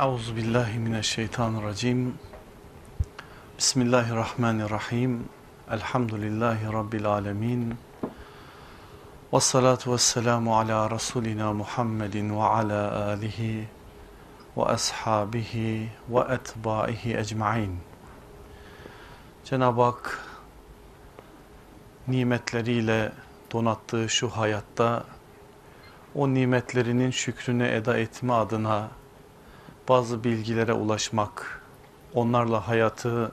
Euzu billahi mineşşeytanirracim. Bismillahirrahmanirrahim. Elhamdülillahi rabbil alamin. Ves salatu vesselamu ala rasulina Muhammedin ve ala alihi ve ashabihi ve etbaihi ecmaîn. Cenab-ı Hak nimetleriyle donattığı şu hayatta o nimetlerinin şükrünü eda etme adına bazı bilgilere ulaşmak, onlarla hayatı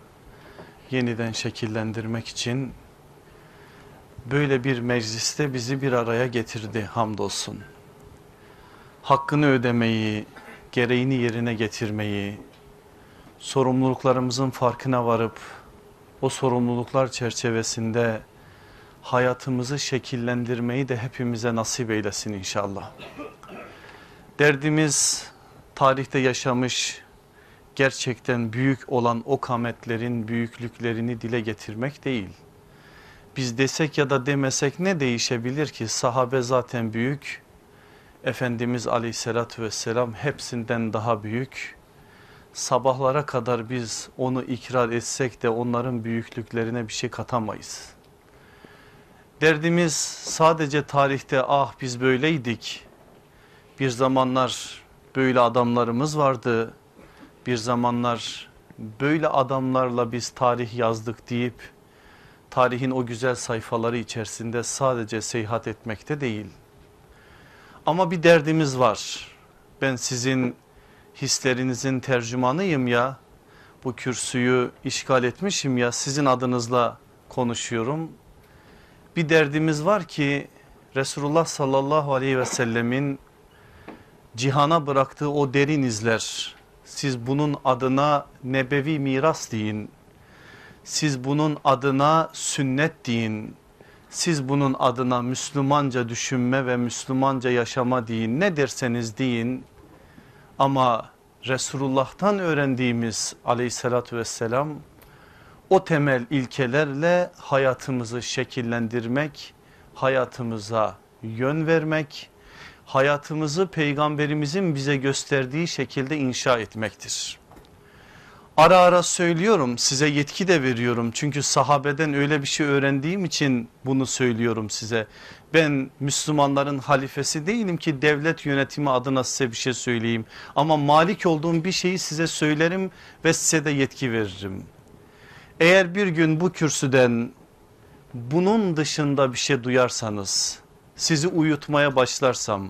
yeniden şekillendirmek için böyle bir mecliste bizi bir araya getirdi hamdolsun. Hakkını ödemeyi, gereğini yerine getirmeyi, sorumluluklarımızın farkına varıp o sorumluluklar çerçevesinde hayatımızı şekillendirmeyi de hepimize nasip eylesin inşallah. Derdimiz tarihte yaşamış gerçekten büyük olan o kametlerin büyüklüklerini dile getirmek değil. Biz desek ya da demesek ne değişebilir ki sahabe zaten büyük. Efendimiz aleyhissalatü vesselam hepsinden daha büyük. Sabahlara kadar biz onu ikrar etsek de onların büyüklüklerine bir şey katamayız. Derdimiz sadece tarihte ah biz böyleydik. Bir zamanlar böyle adamlarımız vardı. Bir zamanlar böyle adamlarla biz tarih yazdık deyip tarihin o güzel sayfaları içerisinde sadece seyahat etmekte değil. Ama bir derdimiz var. Ben sizin hislerinizin tercümanıyım ya. Bu kürsüyü işgal etmişim ya sizin adınızla konuşuyorum. Bir derdimiz var ki Resulullah sallallahu aleyhi ve sellemin cihana bıraktığı o derin izler siz bunun adına nebevi miras deyin. Siz bunun adına sünnet deyin. Siz bunun adına Müslümanca düşünme ve Müslümanca yaşama deyin. Ne derseniz deyin. Ama Resulullah'tan öğrendiğimiz aleyhissalatü vesselam o temel ilkelerle hayatımızı şekillendirmek, hayatımıza yön vermek, hayatımızı peygamberimizin bize gösterdiği şekilde inşa etmektir. Ara ara söylüyorum size yetki de veriyorum çünkü sahabeden öyle bir şey öğrendiğim için bunu söylüyorum size. Ben Müslümanların halifesi değilim ki devlet yönetimi adına size bir şey söyleyeyim ama malik olduğum bir şeyi size söylerim ve size de yetki veririm. Eğer bir gün bu kürsüden bunun dışında bir şey duyarsanız sizi uyutmaya başlarsam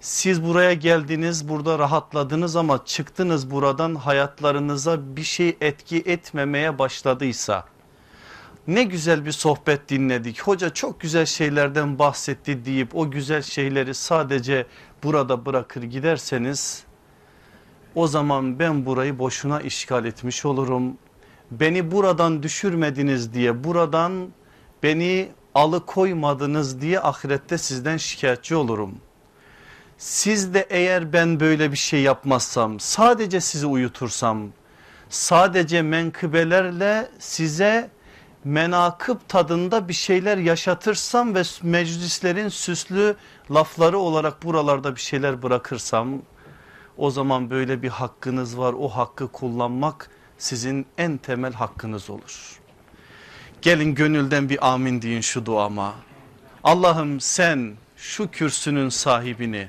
siz buraya geldiniz burada rahatladınız ama çıktınız buradan hayatlarınıza bir şey etki etmemeye başladıysa ne güzel bir sohbet dinledik hoca çok güzel şeylerden bahsetti deyip o güzel şeyleri sadece burada bırakır giderseniz o zaman ben burayı boşuna işgal etmiş olurum. Beni buradan düşürmediniz diye buradan beni alıkoymadınız diye ahirette sizden şikayetçi olurum. Siz de eğer ben böyle bir şey yapmazsam sadece sizi uyutursam sadece menkıbelerle size menakıp tadında bir şeyler yaşatırsam ve meclislerin süslü lafları olarak buralarda bir şeyler bırakırsam o zaman böyle bir hakkınız var o hakkı kullanmak sizin en temel hakkınız olur. Gelin gönülden bir amin deyin şu duama. Allah'ım sen şu kürsünün sahibini,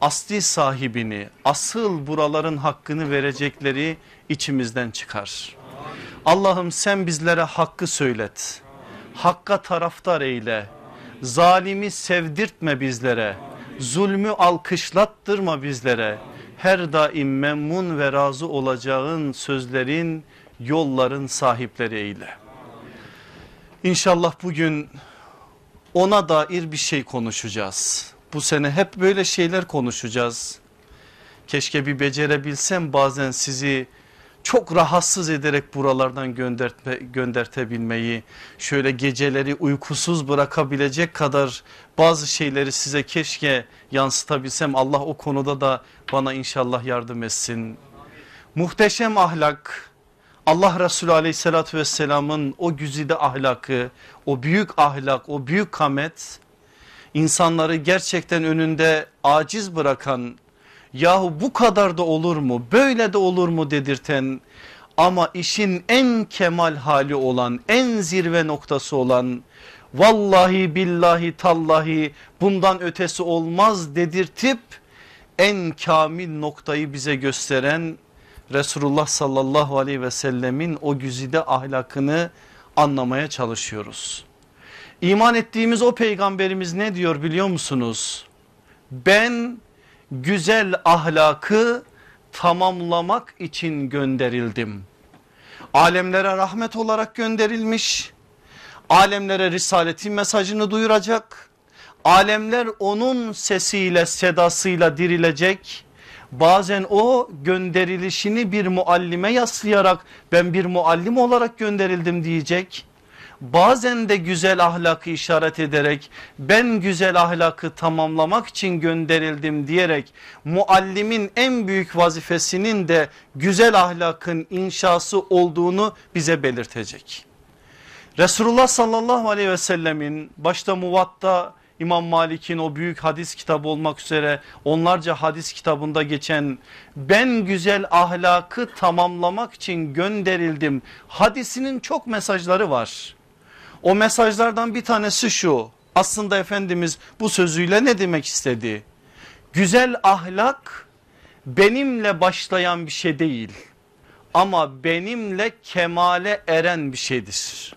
asli sahibini, asıl buraların hakkını verecekleri içimizden çıkar. Allah'ım sen bizlere hakkı söylet. Hakka taraftar eyle. Zalimi sevdirtme bizlere. Zulmü alkışlattırma bizlere. Her daim memnun ve razı olacağın sözlerin, yolların sahipleri eyle. İnşallah bugün ona dair bir şey konuşacağız. Bu sene hep böyle şeyler konuşacağız. Keşke bir becerebilsem bazen sizi çok rahatsız ederek buralardan göndertme, göndertebilmeyi şöyle geceleri uykusuz bırakabilecek kadar bazı şeyleri size keşke yansıtabilsem Allah o konuda da bana inşallah yardım etsin. Muhteşem ahlak Allah Resulü aleyhissalatü vesselamın o güzide ahlakı o büyük ahlak o büyük kamet insanları gerçekten önünde aciz bırakan yahu bu kadar da olur mu böyle de olur mu? dedirten ama işin en kemal hali olan en zirve noktası olan vallahi billahi tallahi bundan ötesi olmaz dedirtip en kamil noktayı bize gösteren Resulullah sallallahu aleyhi ve sellemin o güzide ahlakını anlamaya çalışıyoruz. İman ettiğimiz o peygamberimiz ne diyor biliyor musunuz? Ben güzel ahlakı tamamlamak için gönderildim. Alemlere rahmet olarak gönderilmiş. Alemlere risaletin mesajını duyuracak. Alemler onun sesiyle sedasıyla dirilecek. Bazen o gönderilişini bir muallime yaslayarak ben bir muallim olarak gönderildim diyecek bazen de güzel ahlakı işaret ederek ben güzel ahlakı tamamlamak için gönderildim diyerek muallimin en büyük vazifesinin de güzel ahlakın inşası olduğunu bize belirtecek. Resulullah sallallahu aleyhi ve sellemin başta Muvatta İmam Malik'in o büyük hadis kitabı olmak üzere onlarca hadis kitabında geçen ben güzel ahlakı tamamlamak için gönderildim hadisinin çok mesajları var. O mesajlardan bir tanesi şu aslında Efendimiz bu sözüyle ne demek istedi? Güzel ahlak benimle başlayan bir şey değil ama benimle kemale eren bir şeydir.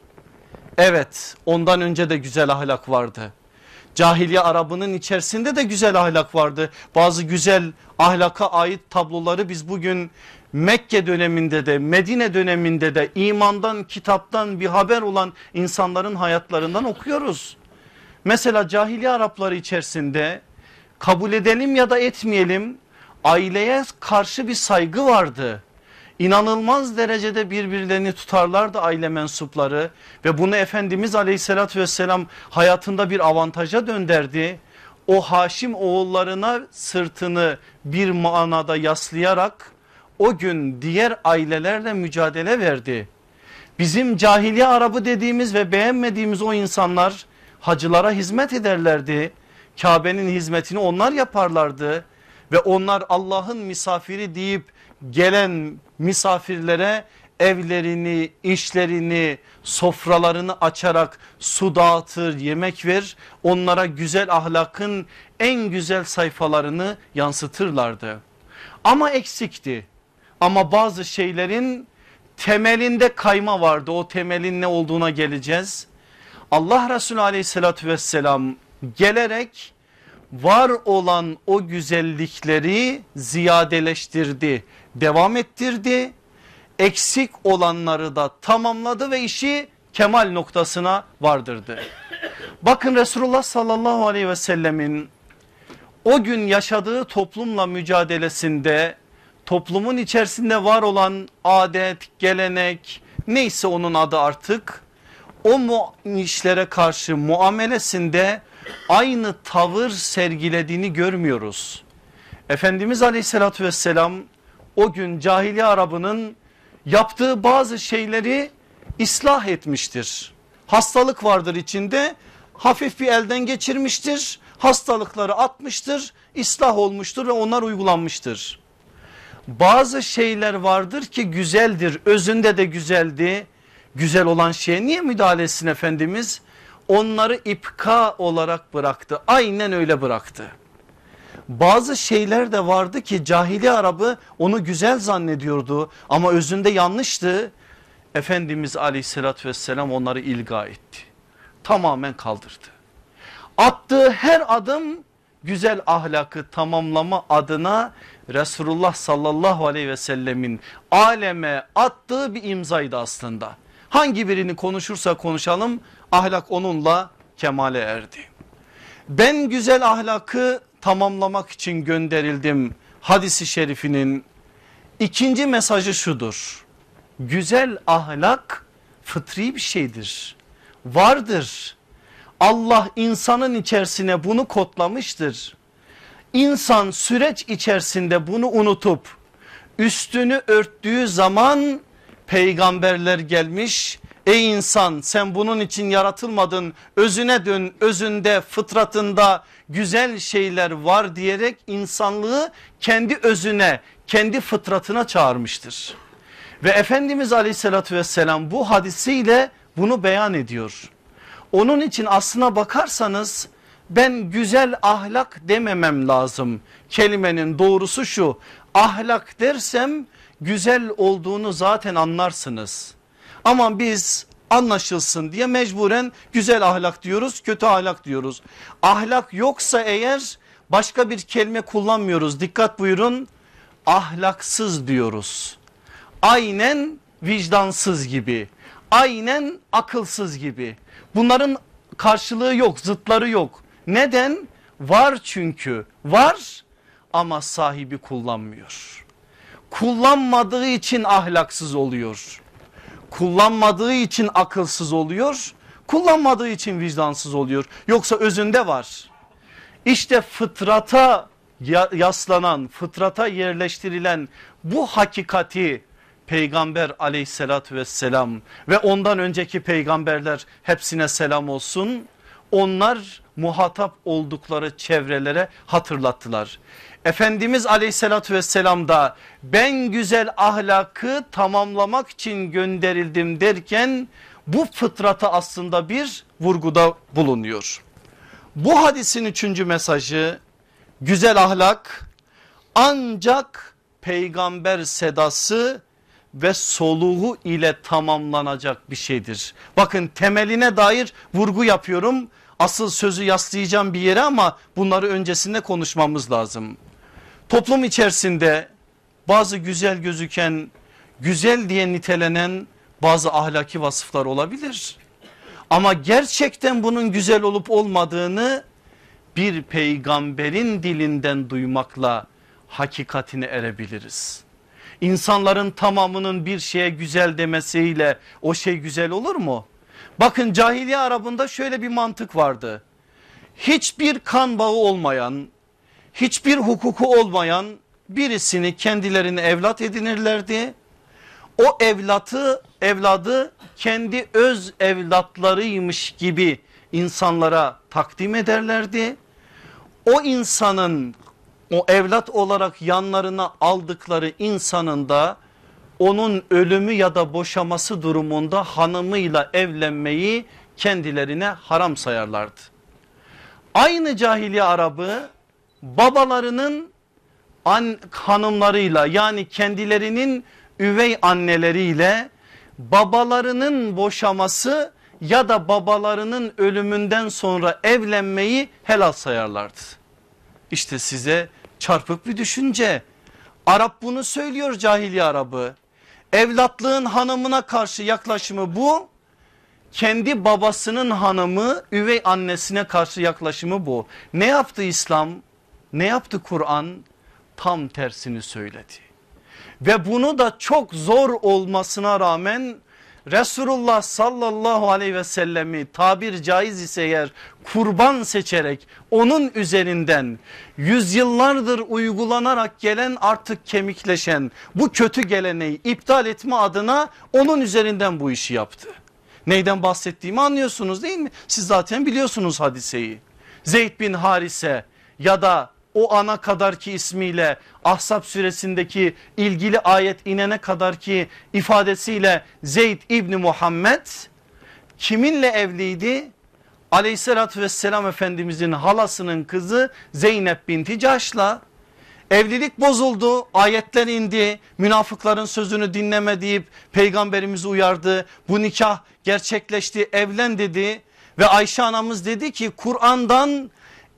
Evet ondan önce de güzel ahlak vardı. Cahiliye Arabının içerisinde de güzel ahlak vardı. Bazı güzel ahlaka ait tabloları biz bugün Mekke döneminde de Medine döneminde de imandan kitaptan bir haber olan insanların hayatlarından okuyoruz. Mesela cahiliye Arapları içerisinde kabul edelim ya da etmeyelim aileye karşı bir saygı vardı. İnanılmaz derecede birbirlerini tutarlardı aile mensupları ve bunu Efendimiz aleyhissalatü vesselam hayatında bir avantaja dönderdi. O Haşim oğullarına sırtını bir manada yaslayarak o gün diğer ailelerle mücadele verdi. Bizim cahiliye Arabı dediğimiz ve beğenmediğimiz o insanlar hacılara hizmet ederlerdi. Kabe'nin hizmetini onlar yaparlardı ve onlar Allah'ın misafiri deyip gelen misafirlere evlerini, işlerini, sofralarını açarak su dağıtır, yemek ver. Onlara güzel ahlakın en güzel sayfalarını yansıtırlardı. Ama eksikti. Ama bazı şeylerin temelinde kayma vardı. O temelin ne olduğuna geleceğiz. Allah Resulü aleyhissalatü vesselam gelerek var olan o güzellikleri ziyadeleştirdi, devam ettirdi. Eksik olanları da tamamladı ve işi kemal noktasına vardırdı. Bakın Resulullah sallallahu aleyhi ve sellemin o gün yaşadığı toplumla mücadelesinde toplumun içerisinde var olan adet, gelenek neyse onun adı artık o işlere karşı muamelesinde aynı tavır sergilediğini görmüyoruz. Efendimiz aleyhissalatü vesselam o gün cahiliye Arabının yaptığı bazı şeyleri ıslah etmiştir. Hastalık vardır içinde hafif bir elden geçirmiştir. Hastalıkları atmıştır, ıslah olmuştur ve onlar uygulanmıştır bazı şeyler vardır ki güzeldir özünde de güzeldi. Güzel olan şeye niye müdahale etsin Efendimiz? Onları ipka olarak bıraktı aynen öyle bıraktı. Bazı şeyler de vardı ki cahili Arabı onu güzel zannediyordu ama özünde yanlıştı. Efendimiz aleyhissalatü vesselam onları ilga etti. Tamamen kaldırdı. Attığı her adım güzel ahlakı tamamlama adına Resulullah sallallahu aleyhi ve sellemin aleme attığı bir imzaydı aslında. Hangi birini konuşursa konuşalım ahlak onunla kemale erdi. Ben güzel ahlakı tamamlamak için gönderildim hadisi şerifinin ikinci mesajı şudur. Güzel ahlak fıtri bir şeydir. Vardır. Allah insanın içerisine bunu kodlamıştır. İnsan süreç içerisinde bunu unutup üstünü örttüğü zaman peygamberler gelmiş Ey insan sen bunun için yaratılmadın özüne dön özünde fıtratında güzel şeyler var diyerek insanlığı kendi özüne kendi fıtratına çağırmıştır. Ve Efendimiz aleyhissalatü vesselam bu hadisiyle bunu beyan ediyor. Onun için aslına bakarsanız ben güzel ahlak dememem lazım. Kelimenin doğrusu şu ahlak dersem güzel olduğunu zaten anlarsınız. Ama biz anlaşılsın diye mecburen güzel ahlak diyoruz kötü ahlak diyoruz. Ahlak yoksa eğer başka bir kelime kullanmıyoruz dikkat buyurun ahlaksız diyoruz. Aynen vicdansız gibi aynen akılsız gibi bunların karşılığı yok zıtları yok. Neden? Var çünkü var ama sahibi kullanmıyor. Kullanmadığı için ahlaksız oluyor. Kullanmadığı için akılsız oluyor. Kullanmadığı için vicdansız oluyor. Yoksa özünde var. İşte fıtrata yaslanan, fıtrata yerleştirilen bu hakikati peygamber aleyhissalatü vesselam ve ondan önceki peygamberler hepsine selam olsun. Onlar muhatap oldukları çevrelere hatırlattılar. Efendimiz aleyhissalatü vesselam da ben güzel ahlakı tamamlamak için gönderildim derken bu fıtrata aslında bir vurguda bulunuyor. Bu hadisin üçüncü mesajı güzel ahlak ancak peygamber sedası ve soluğu ile tamamlanacak bir şeydir. Bakın temeline dair vurgu yapıyorum. Asıl sözü yaslayacağım bir yere ama bunları öncesinde konuşmamız lazım. Toplum içerisinde bazı güzel gözüken güzel diye nitelenen bazı ahlaki vasıflar olabilir. Ama gerçekten bunun güzel olup olmadığını bir peygamberin dilinden duymakla hakikatine erebiliriz. İnsanların tamamının bir şeye güzel demesiyle o şey güzel olur mu? Bakın cahiliye Arabında şöyle bir mantık vardı. Hiçbir kan bağı olmayan, hiçbir hukuku olmayan birisini kendilerine evlat edinirlerdi. O evlatı evladı kendi öz evlatlarıymış gibi insanlara takdim ederlerdi. O insanın o evlat olarak yanlarına aldıkları insanın da onun ölümü ya da boşaması durumunda hanımıyla evlenmeyi kendilerine haram sayarlardı. Aynı cahiliye Arabı babalarının an, hanımlarıyla yani kendilerinin üvey anneleriyle babalarının boşaması ya da babalarının ölümünden sonra evlenmeyi helal sayarlardı. İşte size çarpık bir düşünce. Arap bunu söylüyor cahiliye Arabı. Evlatlığın hanımına karşı yaklaşımı bu. Kendi babasının hanımı üvey annesine karşı yaklaşımı bu. Ne yaptı İslam? Ne yaptı Kur'an? Tam tersini söyledi. Ve bunu da çok zor olmasına rağmen Resulullah sallallahu aleyhi ve sellemi tabir caiz ise eğer kurban seçerek onun üzerinden yüzyıllardır uygulanarak gelen artık kemikleşen bu kötü geleneği iptal etme adına onun üzerinden bu işi yaptı. Neyden bahsettiğimi anlıyorsunuz değil mi? Siz zaten biliyorsunuz hadiseyi. Zeyd bin Harise ya da o ana kadar ki ismiyle Ahzab suresindeki ilgili ayet inene kadar ki ifadesiyle Zeyd İbni Muhammed kiminle evliydi? Aleyhissalatü vesselam Efendimizin halasının kızı Zeynep binti Caş'la evlilik bozuldu ayetler indi münafıkların sözünü dinleme deyip peygamberimizi uyardı bu nikah gerçekleşti evlen dedi ve Ayşe anamız dedi ki Kur'an'dan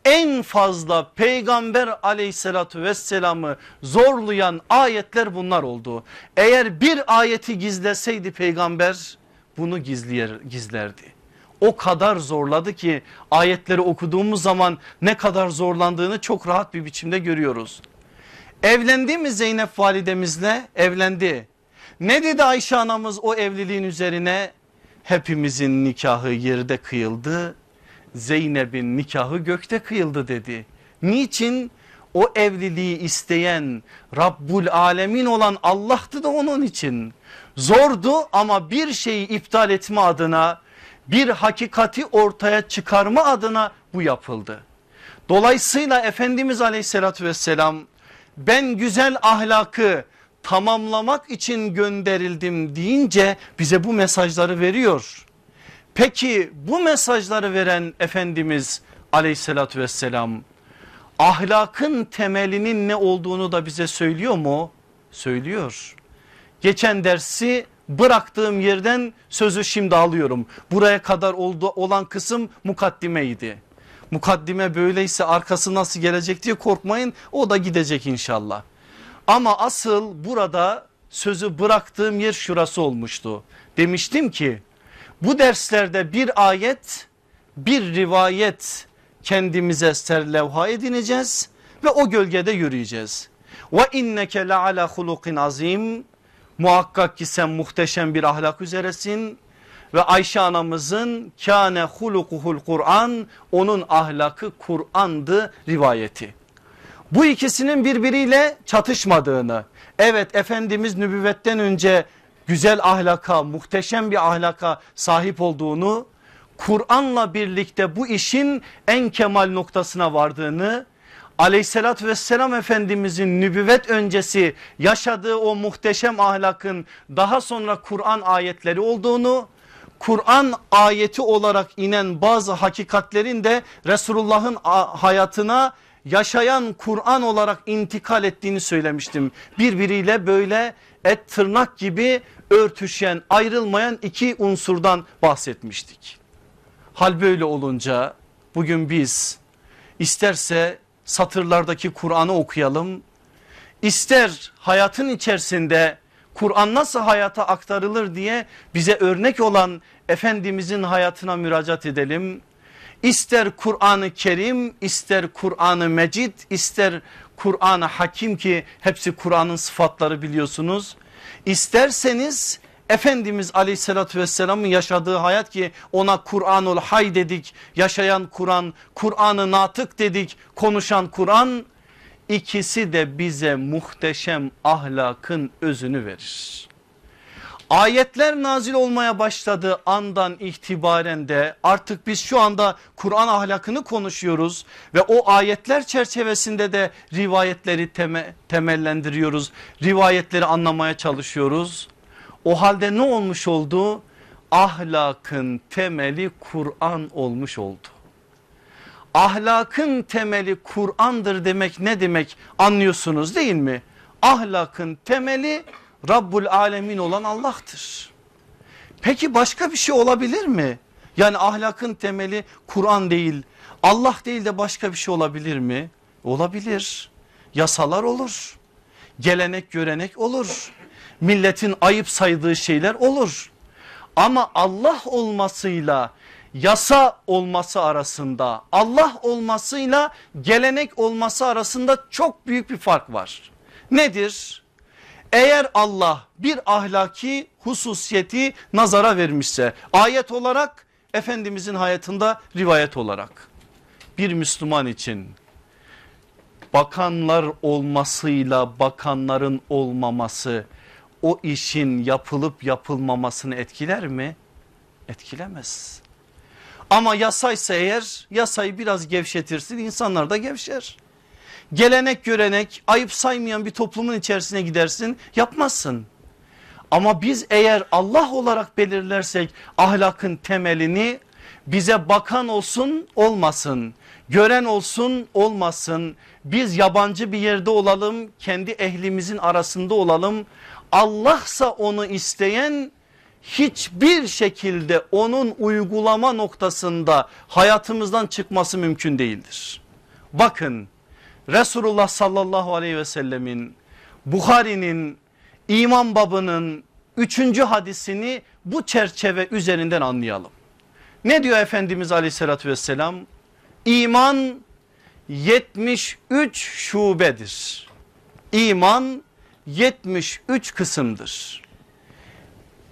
en fazla peygamber aleyhissalatü vesselamı zorlayan ayetler bunlar oldu. Eğer bir ayeti gizleseydi peygamber bunu gizler, gizlerdi. O kadar zorladı ki ayetleri okuduğumuz zaman ne kadar zorlandığını çok rahat bir biçimde görüyoruz. Evlendi mi Zeynep validemizle? Evlendi. Ne dedi Ayşe anamız o evliliğin üzerine? Hepimizin nikahı yerde kıyıldı Zeynep'in nikahı gökte kıyıldı dedi. Niçin? o evliliği isteyen Rabbul Alemin olan Allah'tı da onun için. Zordu ama bir şeyi iptal etme adına bir hakikati ortaya çıkarma adına bu yapıldı. Dolayısıyla Efendimiz aleyhissalatü vesselam ben güzel ahlakı tamamlamak için gönderildim deyince bize bu mesajları veriyor. Peki bu mesajları veren Efendimiz aleyhissalatü vesselam ahlakın temelinin ne olduğunu da bize söylüyor mu? Söylüyor. Geçen dersi bıraktığım yerden sözü şimdi alıyorum. Buraya kadar oldu, olan kısım mukaddimeydi. Mukaddime böyleyse arkası nasıl gelecek diye korkmayın o da gidecek inşallah. Ama asıl burada sözü bıraktığım yer şurası olmuştu. Demiştim ki bu derslerde bir ayet bir rivayet kendimize serlevha edineceğiz ve o gölgede yürüyeceğiz. Ve inneke la ala hulukin azim muhakkak ki sen muhteşem bir ahlak üzeresin ve Ayşe anamızın kâne hulukuhul Kur'an onun ahlakı Kur'an'dı rivayeti. Bu ikisinin birbiriyle çatışmadığını evet Efendimiz nübüvvetten önce güzel ahlaka muhteşem bir ahlaka sahip olduğunu Kur'an'la birlikte bu işin en kemal noktasına vardığını aleyhissalatü vesselam efendimizin nübüvvet öncesi yaşadığı o muhteşem ahlakın daha sonra Kur'an ayetleri olduğunu Kur'an ayeti olarak inen bazı hakikatlerin de Resulullah'ın hayatına yaşayan Kur'an olarak intikal ettiğini söylemiştim. Birbiriyle böyle et tırnak gibi örtüşen ayrılmayan iki unsurdan bahsetmiştik. Hal böyle olunca bugün biz isterse satırlardaki Kur'an'ı okuyalım. İster hayatın içerisinde Kur'an nasıl hayata aktarılır diye bize örnek olan Efendimizin hayatına müracaat edelim. İster Kur'an-ı Kerim ister Kur'an-ı Mecid ister Kur'an-ı Hakim ki hepsi Kur'an'ın sıfatları biliyorsunuz. İsterseniz Efendimiz aleyhissalatü vesselamın yaşadığı hayat ki ona Kur'anul Hay dedik yaşayan Kur'an Kur'an'ı natık dedik konuşan Kur'an ikisi de bize muhteşem ahlakın özünü verir. Ayetler nazil olmaya başladığı andan itibaren de artık biz şu anda Kur'an ahlakını konuşuyoruz ve o ayetler çerçevesinde de rivayetleri teme, temellendiriyoruz. Rivayetleri anlamaya çalışıyoruz. O halde ne olmuş oldu? Ahlakın temeli Kur'an olmuş oldu. Ahlakın temeli Kur'an'dır demek ne demek anlıyorsunuz değil mi? Ahlakın temeli Rabbul Alemin olan Allah'tır. Peki başka bir şey olabilir mi? Yani ahlakın temeli Kur'an değil Allah değil de başka bir şey olabilir mi? Olabilir. Yasalar olur. Gelenek görenek olur milletin ayıp saydığı şeyler olur. Ama Allah olmasıyla yasa olması arasında Allah olmasıyla gelenek olması arasında çok büyük bir fark var. Nedir? Eğer Allah bir ahlaki hususiyeti nazara vermişse ayet olarak Efendimizin hayatında rivayet olarak bir Müslüman için bakanlar olmasıyla bakanların olmaması o işin yapılıp yapılmamasını etkiler mi? Etkilemez. Ama yasaysa eğer yasayı biraz gevşetirsin insanlar da gevşer. Gelenek görenek ayıp saymayan bir toplumun içerisine gidersin yapmazsın. Ama biz eğer Allah olarak belirlersek ahlakın temelini bize bakan olsun olmasın, gören olsun olmasın, biz yabancı bir yerde olalım, kendi ehlimizin arasında olalım Allahsa onu isteyen hiçbir şekilde onun uygulama noktasında hayatımızdan çıkması mümkün değildir. Bakın Resulullah sallallahu aleyhi ve sellemin Bukhari'nin iman babının üçüncü hadisini bu çerçeve üzerinden anlayalım. Ne diyor Efendimiz aleyhissalatü vesselam? İman 73 şubedir. İman 73 kısımdır.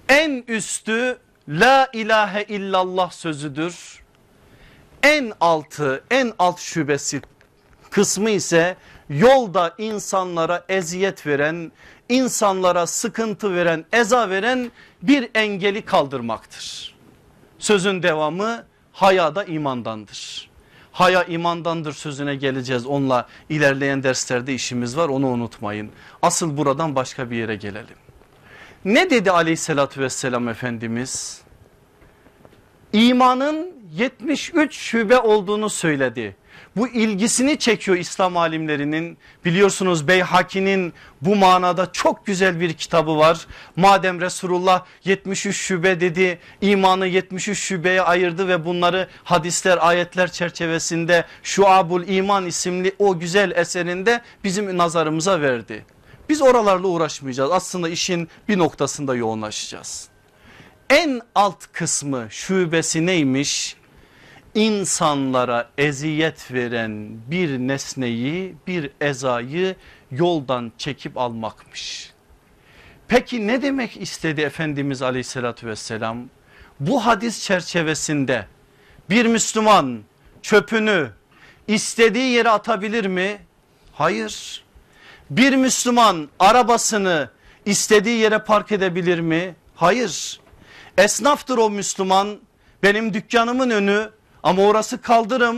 En üstü la ilahe illallah sözüdür. En altı en alt şubesi kısmı ise yolda insanlara eziyet veren, insanlara sıkıntı veren, eza veren bir engeli kaldırmaktır. Sözün devamı haya da imandandır. Haya imandandır sözüne geleceğiz onunla ilerleyen derslerde işimiz var onu unutmayın. Asıl buradan başka bir yere gelelim. Ne dedi aleyhissalatü vesselam Efendimiz? İmanın 73 şube olduğunu söyledi. Bu ilgisini çekiyor İslam alimlerinin biliyorsunuz Beyhaki'nin bu manada çok güzel bir kitabı var. Madem Resulullah 73 şube dedi imanı 73 şubeye ayırdı ve bunları hadisler ayetler çerçevesinde Şuabul İman isimli o güzel eserinde bizim nazarımıza verdi. Biz oralarla uğraşmayacağız aslında işin bir noktasında yoğunlaşacağız. En alt kısmı şubesi neymiş? İnsanlara eziyet veren bir nesneyi bir ezayı yoldan çekip almakmış. Peki ne demek istedi Efendimiz aleyhissalatü vesselam? Bu hadis çerçevesinde bir Müslüman çöpünü istediği yere atabilir mi? Hayır. Bir Müslüman arabasını istediği yere park edebilir mi? Hayır. Esnaftır o Müslüman benim dükkanımın önü ama orası kaldırım.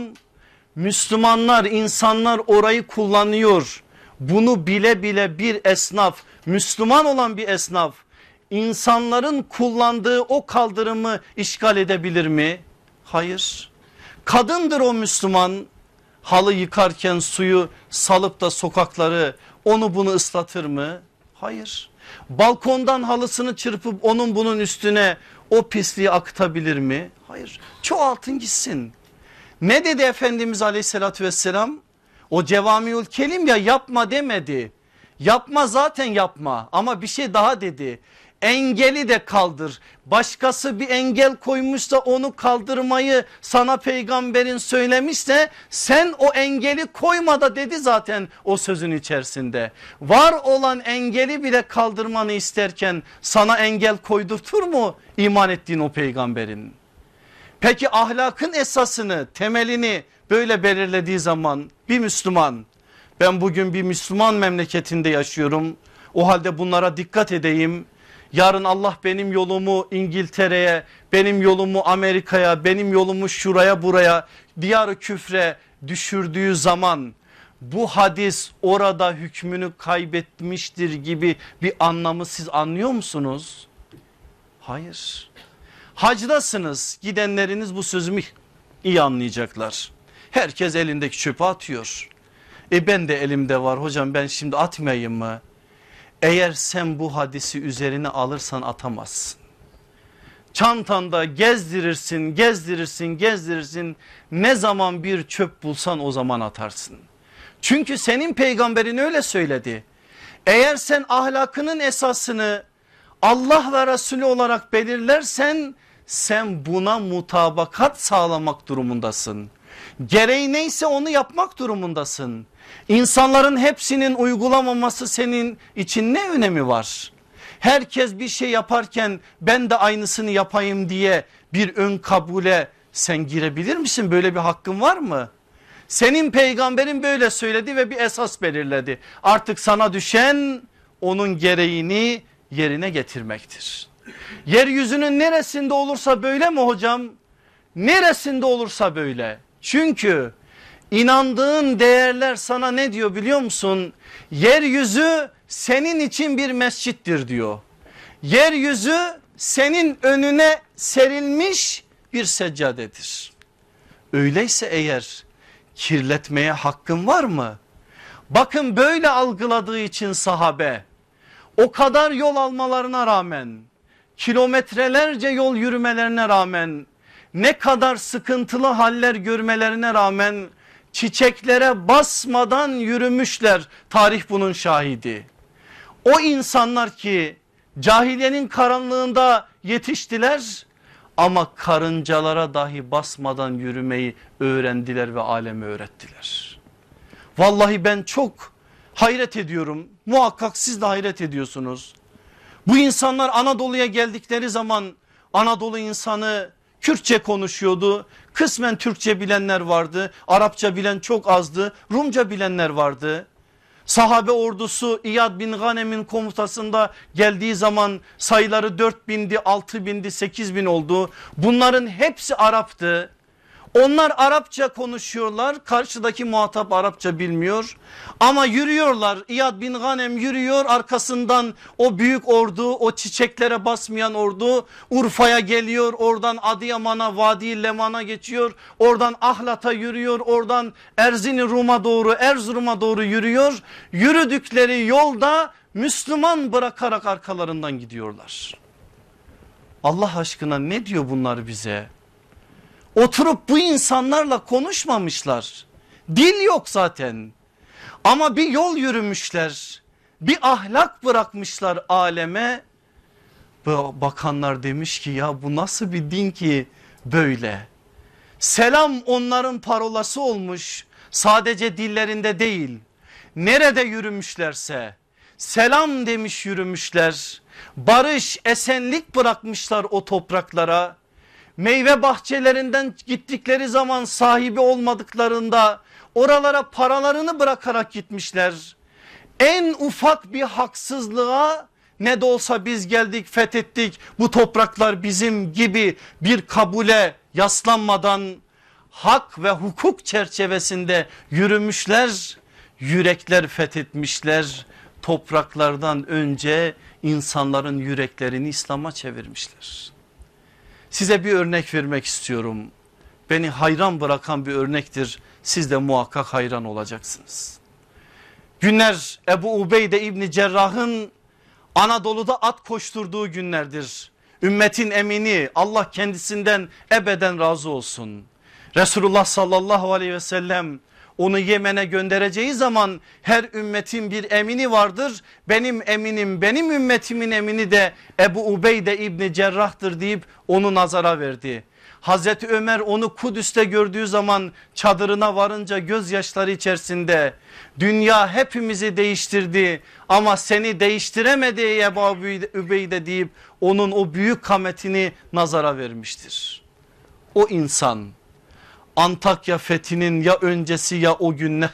Müslümanlar insanlar orayı kullanıyor. Bunu bile bile bir esnaf Müslüman olan bir esnaf insanların kullandığı o kaldırımı işgal edebilir mi? Hayır. Kadındır o Müslüman halı yıkarken suyu salıp da sokakları onu bunu ıslatır mı? Hayır. Balkondan halısını çırpıp onun bunun üstüne o pisliği akıtabilir mi? Hayır çoğaltın gitsin. Ne dedi Efendimiz aleyhissalatü vesselam? O cevamiül kelim ya yapma demedi. Yapma zaten yapma ama bir şey daha dedi engeli de kaldır. Başkası bir engel koymuşsa onu kaldırmayı sana peygamberin söylemişse sen o engeli koyma da dedi zaten o sözün içerisinde. Var olan engeli bile kaldırmanı isterken sana engel koydurtur mu iman ettiğin o peygamberin? Peki ahlakın esasını temelini böyle belirlediği zaman bir Müslüman ben bugün bir Müslüman memleketinde yaşıyorum. O halde bunlara dikkat edeyim Yarın Allah benim yolumu İngiltere'ye, benim yolumu Amerika'ya, benim yolumu şuraya buraya diyar küfre düşürdüğü zaman bu hadis orada hükmünü kaybetmiştir gibi bir anlamı siz anlıyor musunuz? Hayır. Hacdasınız gidenleriniz bu sözümü iyi anlayacaklar. Herkes elindeki çöpü atıyor. E ben de elimde var hocam ben şimdi atmayayım mı? Eğer sen bu hadisi üzerine alırsan atamazsın. Çantanda gezdirirsin, gezdirirsin, gezdirirsin. Ne zaman bir çöp bulsan o zaman atarsın. Çünkü senin peygamberin öyle söyledi. Eğer sen ahlakının esasını Allah ve Resulü olarak belirlersen sen buna mutabakat sağlamak durumundasın. Gereği neyse onu yapmak durumundasın. İnsanların hepsinin uygulamaması senin için ne önemi var? Herkes bir şey yaparken ben de aynısını yapayım diye bir ön kabule sen girebilir misin? Böyle bir hakkın var mı? Senin peygamberin böyle söyledi ve bir esas belirledi. Artık sana düşen onun gereğini yerine getirmektir. Yeryüzünün neresinde olursa böyle mi hocam? Neresinde olursa böyle. Çünkü İnandığın değerler sana ne diyor biliyor musun? Yeryüzü senin için bir mescittir diyor. Yeryüzü senin önüne serilmiş bir seccadedir. Öyleyse eğer kirletmeye hakkın var mı? Bakın böyle algıladığı için sahabe o kadar yol almalarına rağmen kilometrelerce yol yürümelerine rağmen ne kadar sıkıntılı haller görmelerine rağmen çiçeklere basmadan yürümüşler tarih bunun şahidi. O insanlar ki cahiliyenin karanlığında yetiştiler ama karıncalara dahi basmadan yürümeyi öğrendiler ve aleme öğrettiler. Vallahi ben çok hayret ediyorum muhakkak siz de hayret ediyorsunuz. Bu insanlar Anadolu'ya geldikleri zaman Anadolu insanı Kürtçe konuşuyordu. Kısmen Türkçe bilenler vardı. Arapça bilen çok azdı. Rumca bilenler vardı. Sahabe ordusu İyad bin Ghanem'in komutasında geldiği zaman sayıları 4 bindi, 6 bindi, 8 bin oldu. Bunların hepsi Arap'tı. Onlar Arapça konuşuyorlar. Karşıdaki muhatap Arapça bilmiyor. Ama yürüyorlar. İyad bin Ghanem yürüyor. Arkasından o büyük ordu, o çiçeklere basmayan ordu Urfa'ya geliyor. Oradan Adıyaman'a, Vadi Leman'a geçiyor. Oradan Ahlat'a yürüyor. Oradan Erzini Rum'a doğru, Erzurum'a doğru yürüyor. Yürüdükleri yolda Müslüman bırakarak arkalarından gidiyorlar. Allah aşkına ne diyor bunlar bize? Oturup bu insanlarla konuşmamışlar. Dil yok zaten. Ama bir yol yürümüşler. Bir ahlak bırakmışlar aleme. Bakanlar demiş ki ya bu nasıl bir din ki böyle. Selam onların parolası olmuş. Sadece dillerinde değil. Nerede yürümüşlerse selam demiş yürümüşler. Barış, esenlik bırakmışlar o topraklara meyve bahçelerinden gittikleri zaman sahibi olmadıklarında oralara paralarını bırakarak gitmişler. En ufak bir haksızlığa ne de olsa biz geldik fethettik bu topraklar bizim gibi bir kabule yaslanmadan hak ve hukuk çerçevesinde yürümüşler yürekler fethetmişler topraklardan önce insanların yüreklerini İslam'a çevirmişler. Size bir örnek vermek istiyorum. Beni hayran bırakan bir örnektir. Siz de muhakkak hayran olacaksınız. Günler Ebu Ubeyde İbni Cerrah'ın Anadolu'da at koşturduğu günlerdir. Ümmetin emini Allah kendisinden ebeden razı olsun. Resulullah sallallahu aleyhi ve sellem onu Yemen'e göndereceği zaman her ümmetin bir emini vardır. Benim eminim benim ümmetimin emini de Ebu Ubeyde İbni Cerrah'tır deyip onu nazara verdi. Hazreti Ömer onu Kudüs'te gördüğü zaman çadırına varınca gözyaşları içerisinde dünya hepimizi değiştirdi ama seni değiştiremedi Ebu Übeyde deyip onun o büyük kametini nazara vermiştir. O insan Antakya fethinin ya öncesi ya o günler,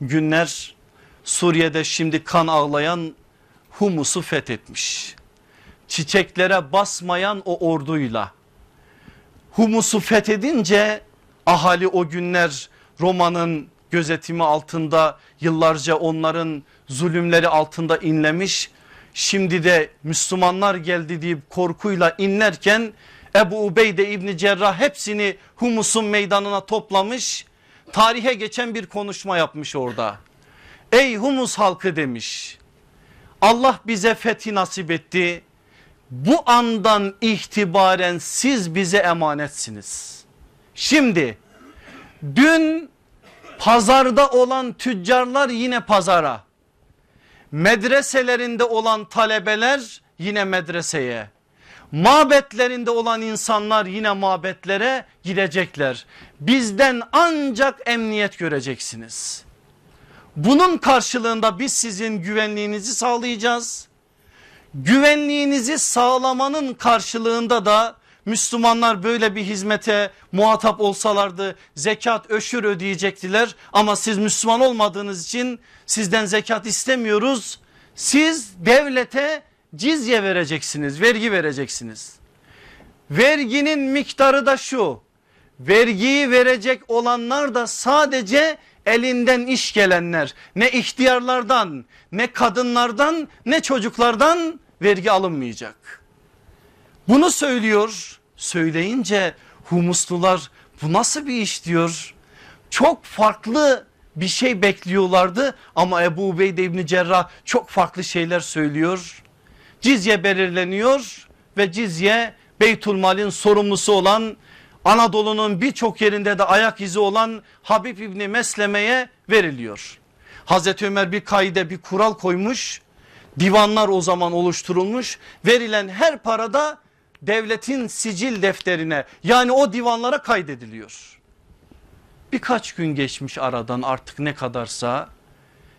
günler Suriye'de şimdi kan ağlayan Humus'u fethetmiş. Çiçeklere basmayan o orduyla Humus'u fethedince ahali o günler Roma'nın gözetimi altında yıllarca onların zulümleri altında inlemiş. Şimdi de Müslümanlar geldi deyip korkuyla inlerken Ebu Ubeyde İbni Cerrah hepsini Humus'un meydanına toplamış. Tarihe geçen bir konuşma yapmış orada. Ey Humus halkı demiş. Allah bize fethi nasip etti. Bu andan itibaren siz bize emanetsiniz. Şimdi dün pazarda olan tüccarlar yine pazara. Medreselerinde olan talebeler yine medreseye Mabetlerinde olan insanlar yine mabetlere gidecekler. Bizden ancak emniyet göreceksiniz. Bunun karşılığında biz sizin güvenliğinizi sağlayacağız. Güvenliğinizi sağlamanın karşılığında da Müslümanlar böyle bir hizmete muhatap olsalardı zekat öşür ödeyecektiler ama siz Müslüman olmadığınız için sizden zekat istemiyoruz. Siz devlete cizye vereceksiniz vergi vereceksiniz. Verginin miktarı da şu. Vergiyi verecek olanlar da sadece elinden iş gelenler. Ne ihtiyarlardan ne kadınlardan ne çocuklardan vergi alınmayacak. Bunu söylüyor. Söyleyince humuslular bu nasıl bir iş? diyor. Çok farklı bir şey bekliyorlardı ama Ebu Ubeyde İbni Cerrah çok farklı şeyler söylüyor cizye belirleniyor ve cizye Beytülmal'in sorumlusu olan Anadolu'nun birçok yerinde de ayak izi olan Habib İbni Mesleme'ye veriliyor. Hazreti Ömer bir kaide bir kural koymuş divanlar o zaman oluşturulmuş verilen her parada devletin sicil defterine yani o divanlara kaydediliyor. Birkaç gün geçmiş aradan artık ne kadarsa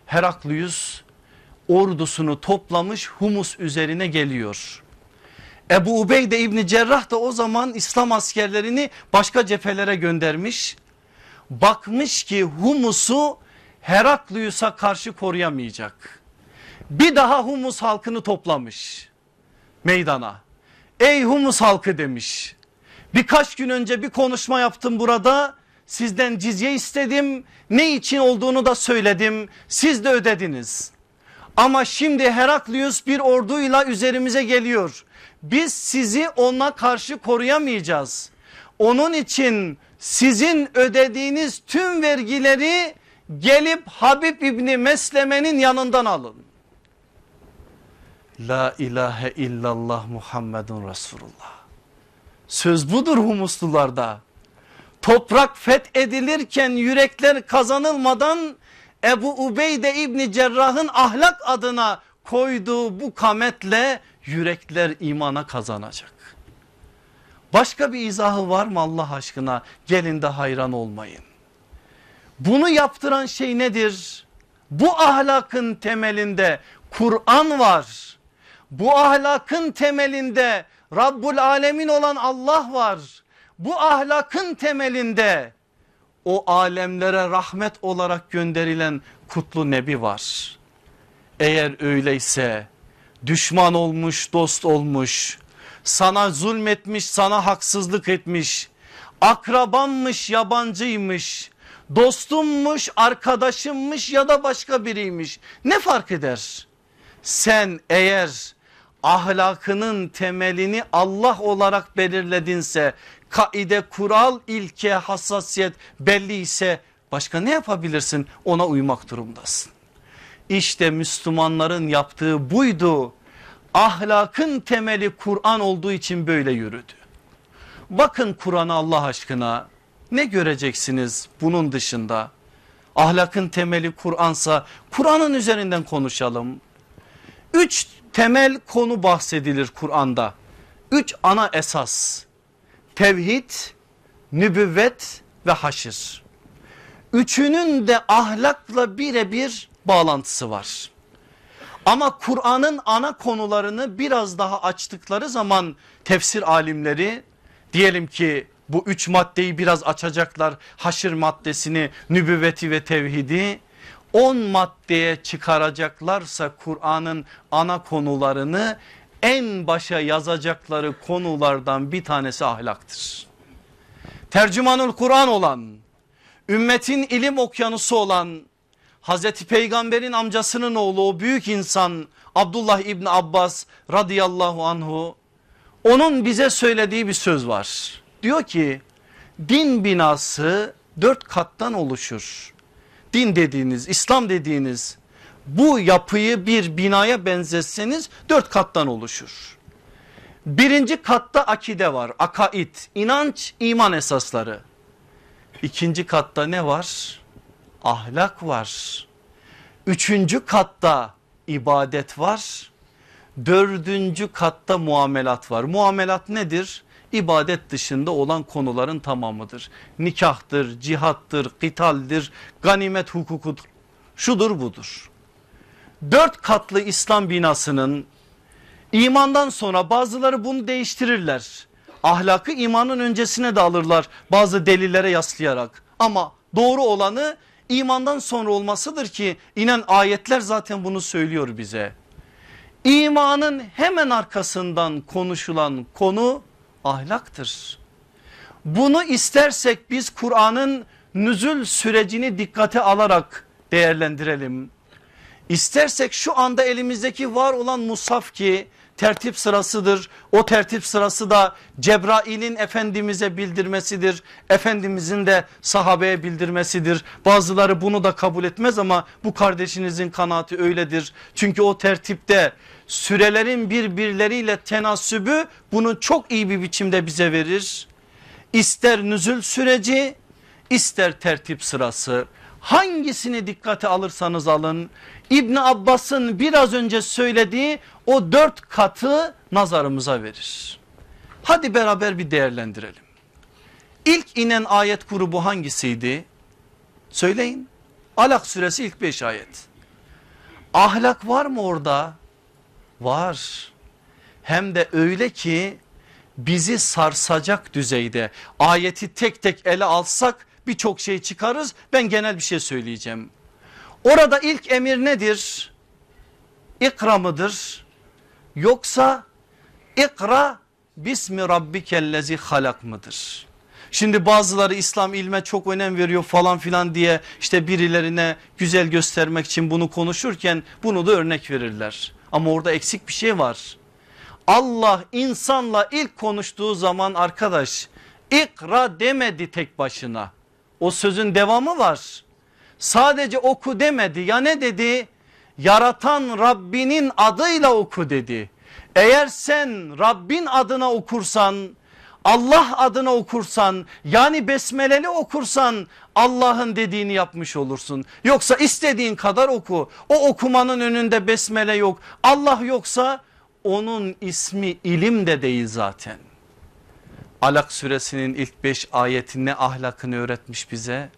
Heraklius ordusunu toplamış Humus üzerine geliyor. Ebu Ubeyde İbni Cerrah da o zaman İslam askerlerini başka cephelere göndermiş. Bakmış ki Humus'u Heraklius'a karşı koruyamayacak. Bir daha Humus halkını toplamış meydana. Ey Humus halkı demiş. Birkaç gün önce bir konuşma yaptım burada. Sizden cizye istedim. Ne için olduğunu da söyledim. Siz de ödediniz. Ama şimdi Heraklius bir orduyla üzerimize geliyor. Biz sizi ona karşı koruyamayacağız. Onun için sizin ödediğiniz tüm vergileri gelip Habib İbni Mesleme'nin yanından alın. La ilahe illallah Muhammedun Resulullah. Söz budur humuslularda. Toprak fethedilirken yürekler kazanılmadan Ebu Ubeyde İbni Cerrah'ın ahlak adına koyduğu bu kametle yürekler imana kazanacak. Başka bir izahı var mı Allah aşkına? Gelin de hayran olmayın. Bunu yaptıran şey nedir? Bu ahlakın temelinde Kur'an var. Bu ahlakın temelinde Rabbul Alemin olan Allah var. Bu ahlakın temelinde o alemlere rahmet olarak gönderilen kutlu nebi var. Eğer öyleyse düşman olmuş dost olmuş sana zulmetmiş sana haksızlık etmiş akrabanmış yabancıymış dostummuş arkadaşımmış ya da başka biriymiş ne fark eder? Sen eğer ahlakının temelini Allah olarak belirledinse kaide kural ilke hassasiyet belli ise başka ne yapabilirsin ona uymak durumdasın. İşte Müslümanların yaptığı buydu ahlakın temeli Kur'an olduğu için böyle yürüdü. Bakın Kur'an'a Allah aşkına ne göreceksiniz bunun dışında? Ahlakın temeli Kur'ansa Kur'an'ın üzerinden konuşalım. Üç temel konu bahsedilir Kur'an'da. Üç ana esas. Tevhid, nübüvvet ve haşir. Üçünün de ahlakla birebir bağlantısı var. Ama Kur'an'ın ana konularını biraz daha açtıkları zaman tefsir alimleri diyelim ki bu üç maddeyi biraz açacaklar. Haşir maddesini, nübüvveti ve tevhidi. 10 maddeye çıkaracaklarsa Kur'an'ın ana konularını en başa yazacakları konulardan bir tanesi ahlaktır. Tercümanul Kur'an olan, ümmetin ilim okyanusu olan Hazreti Peygamber'in amcasının oğlu o büyük insan Abdullah İbni Abbas radıyallahu anhu onun bize söylediği bir söz var. Diyor ki din binası dört kattan oluşur. Din dediğiniz İslam dediğiniz bu yapıyı bir binaya benzetseniz dört kattan oluşur. Birinci katta akide var akaid inanç iman esasları. İkinci katta ne var? Ahlak var. Üçüncü katta ibadet var. Dördüncü katta muamelat var. Muamelat nedir? ibadet dışında olan konuların tamamıdır. Nikahtır, cihattır, kitaldir, ganimet hukukudur. Şudur budur. Dört katlı İslam binasının imandan sonra bazıları bunu değiştirirler. Ahlakı imanın öncesine de alırlar bazı delillere yaslayarak. Ama doğru olanı imandan sonra olmasıdır ki inen ayetler zaten bunu söylüyor bize. İmanın hemen arkasından konuşulan konu ahlaktır. Bunu istersek biz Kur'an'ın nüzül sürecini dikkate alarak değerlendirelim. İstersek şu anda elimizdeki var olan musaf ki tertip sırasıdır. O tertip sırası da Cebrail'in Efendimiz'e bildirmesidir. Efendimiz'in de sahabeye bildirmesidir. Bazıları bunu da kabul etmez ama bu kardeşinizin kanaati öyledir. Çünkü o tertipte sürelerin birbirleriyle tenasübü bunu çok iyi bir biçimde bize verir. İster nüzül süreci ister tertip sırası hangisini dikkate alırsanız alın İbni Abbas'ın biraz önce söylediği o dört katı nazarımıza verir. Hadi beraber bir değerlendirelim. İlk inen ayet grubu hangisiydi? Söyleyin. Alak suresi ilk beş ayet. Ahlak var mı orada? Var. Hem de öyle ki bizi sarsacak düzeyde ayeti tek tek ele alsak birçok şey çıkarız. Ben genel bir şey söyleyeceğim. Orada ilk emir nedir? İkra mıdır? Yoksa ikra bismi rabbikellezi halak mıdır? Şimdi bazıları İslam ilme çok önem veriyor falan filan diye işte birilerine güzel göstermek için bunu konuşurken bunu da örnek verirler. Ama orada eksik bir şey var. Allah insanla ilk konuştuğu zaman arkadaş ikra demedi tek başına. O sözün devamı var. Sadece oku demedi ya ne dedi? Yaratan Rabbinin adıyla oku dedi. Eğer sen Rabbin adına okursan Allah adına okursan yani besmeleli okursan Allah'ın dediğini yapmış olursun. Yoksa istediğin kadar oku. O okumanın önünde besmele yok. Allah yoksa onun ismi ilim de değil zaten. Alak suresinin ilk beş ayetinde ahlakını öğretmiş bize.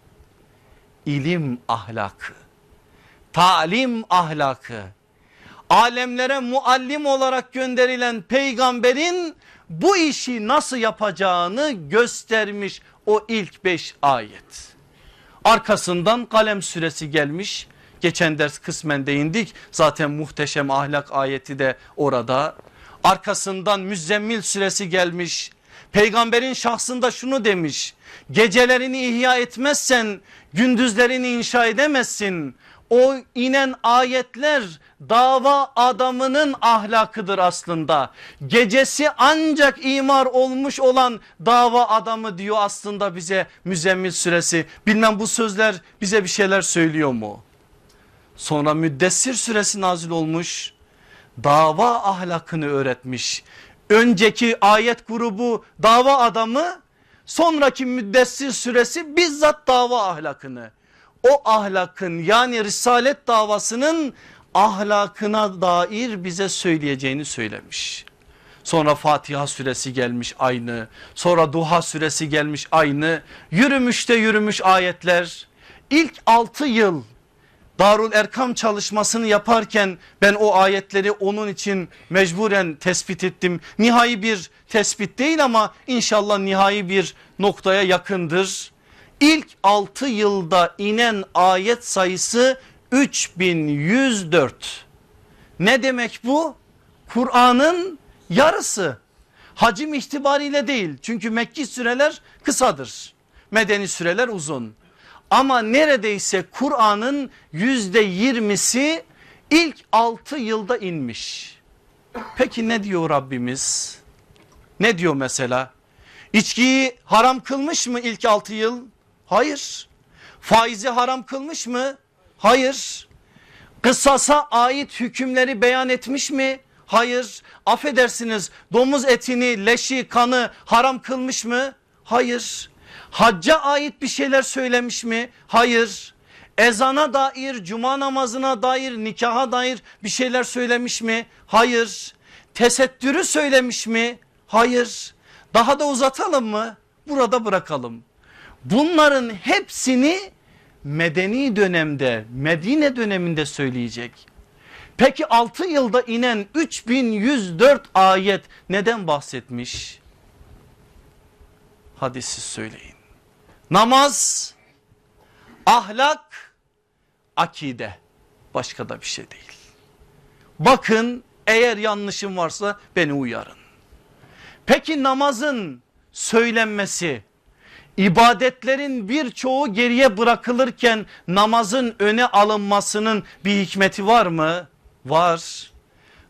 İlim ahlakı, talim ahlakı, alemlere muallim olarak gönderilen peygamberin bu işi nasıl yapacağını göstermiş o ilk beş ayet. Arkasından kalem süresi gelmiş. Geçen ders kısmen değindik. Zaten muhteşem ahlak ayeti de orada. Arkasından müzzemmil süresi gelmiş. Peygamberin şahsında şunu demiş. Gecelerini ihya etmezsen gündüzlerini inşa edemezsin. O inen ayetler dava adamının ahlakıdır aslında. Gecesi ancak imar olmuş olan dava adamı diyor aslında bize Müzzemmil suresi. Bilmem bu sözler bize bir şeyler söylüyor mu? Sonra Müddessir suresi nazil olmuş. Dava ahlakını öğretmiş. Önceki ayet grubu dava adamı sonraki Müddessir suresi bizzat dava ahlakını o ahlakın yani risalet davasının ahlakına dair bize söyleyeceğini söylemiş. Sonra Fatiha suresi gelmiş aynı. Sonra Duha suresi gelmiş aynı. Yürümüş de yürümüş ayetler. İlk 6 yıl Darul Erkam çalışmasını yaparken ben o ayetleri onun için mecburen tespit ettim. Nihai bir tespit değil ama inşallah nihai bir noktaya yakındır. İlk 6 yılda inen ayet sayısı 3104. Ne demek bu? Kur'an'ın yarısı. Hacim itibariyle değil çünkü Mekki süreler kısadır. Medeni süreler uzun. Ama neredeyse Kur'an'ın yüzde yirmisi ilk 6 yılda inmiş. Peki ne diyor Rabbimiz? Ne diyor mesela? İçkiyi haram kılmış mı ilk 6 yıl? Hayır. Faizi haram kılmış mı? Hayır. Kısasa ait hükümleri beyan etmiş mi? Hayır. Affedersiniz domuz etini, leşi, kanı haram kılmış mı? Hayır. Hacca ait bir şeyler söylemiş mi? Hayır. Ezana dair, cuma namazına dair, nikaha dair bir şeyler söylemiş mi? Hayır. Tesettürü söylemiş mi? Hayır. Daha da uzatalım mı? Burada bırakalım. Bunların hepsini medeni dönemde Medine döneminde söyleyecek. Peki 6 yılda inen 3104 ayet neden bahsetmiş? Hadi siz söyleyin. Namaz, ahlak, akide başka da bir şey değil. Bakın eğer yanlışım varsa beni uyarın. Peki namazın söylenmesi ibadetlerin birçoğu geriye bırakılırken namazın öne alınmasının bir hikmeti var mı? Var.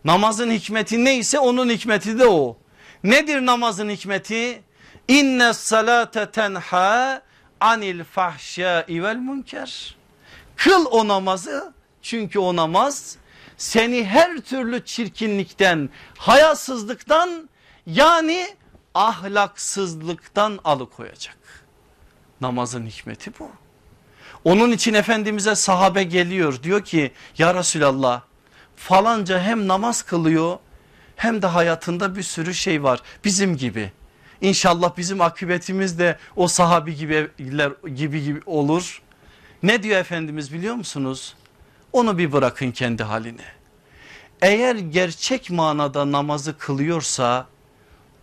Namazın hikmeti neyse onun hikmeti de o. Nedir namazın hikmeti? İnne salate tenha anil fahşai vel münker. Kıl o namazı çünkü o namaz seni her türlü çirkinlikten, hayasızlıktan yani ahlaksızlıktan alıkoyacak. Namazın hikmeti bu. Onun için Efendimiz'e sahabe geliyor diyor ki ya Resulallah falanca hem namaz kılıyor hem de hayatında bir sürü şey var bizim gibi. İnşallah bizim akıbetimiz de o sahabi gibi, gibi, gibi olur. Ne diyor Efendimiz biliyor musunuz? Onu bir bırakın kendi haline. Eğer gerçek manada namazı kılıyorsa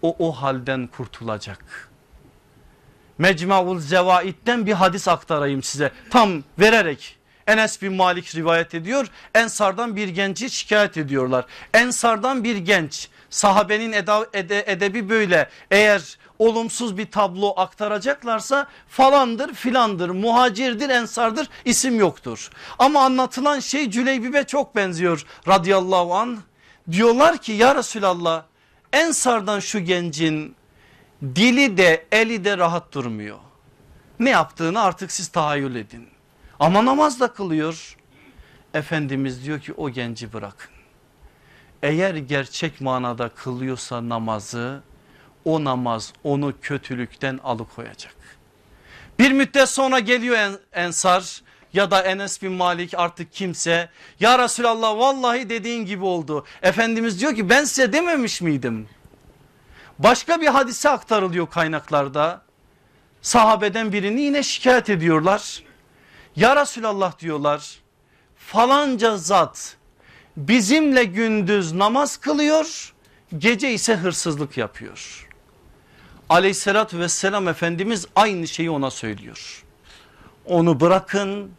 o o halden kurtulacak. Mecmuul Zevaid'den bir hadis aktarayım size tam vererek Enes bin Malik rivayet ediyor. Ensardan bir genci şikayet ediyorlar. Ensardan bir genç sahabenin eda, ede, edebi böyle eğer olumsuz bir tablo aktaracaklarsa falandır filandır muhacirdir ensardır isim yoktur. Ama anlatılan şey Cüleybib'e çok benziyor radıyallahu an. Diyorlar ki ya Resulallah ensardan şu gencin dili de eli de rahat durmuyor. Ne yaptığını artık siz tahayyül edin. Ama namaz da kılıyor. Efendimiz diyor ki o genci bırakın. Eğer gerçek manada kılıyorsa namazı o namaz onu kötülükten alıkoyacak. Bir müddet sonra geliyor Ensar ya da Enes bin Malik artık kimse ya Resulallah vallahi dediğin gibi oldu. Efendimiz diyor ki ben size dememiş miydim? Başka bir hadise aktarılıyor kaynaklarda. Sahabeden birini yine şikayet ediyorlar. Ya Resulallah diyorlar falanca zat bizimle gündüz namaz kılıyor gece ise hırsızlık yapıyor. Aleyhissalatü vesselam Efendimiz aynı şeyi ona söylüyor. Onu bırakın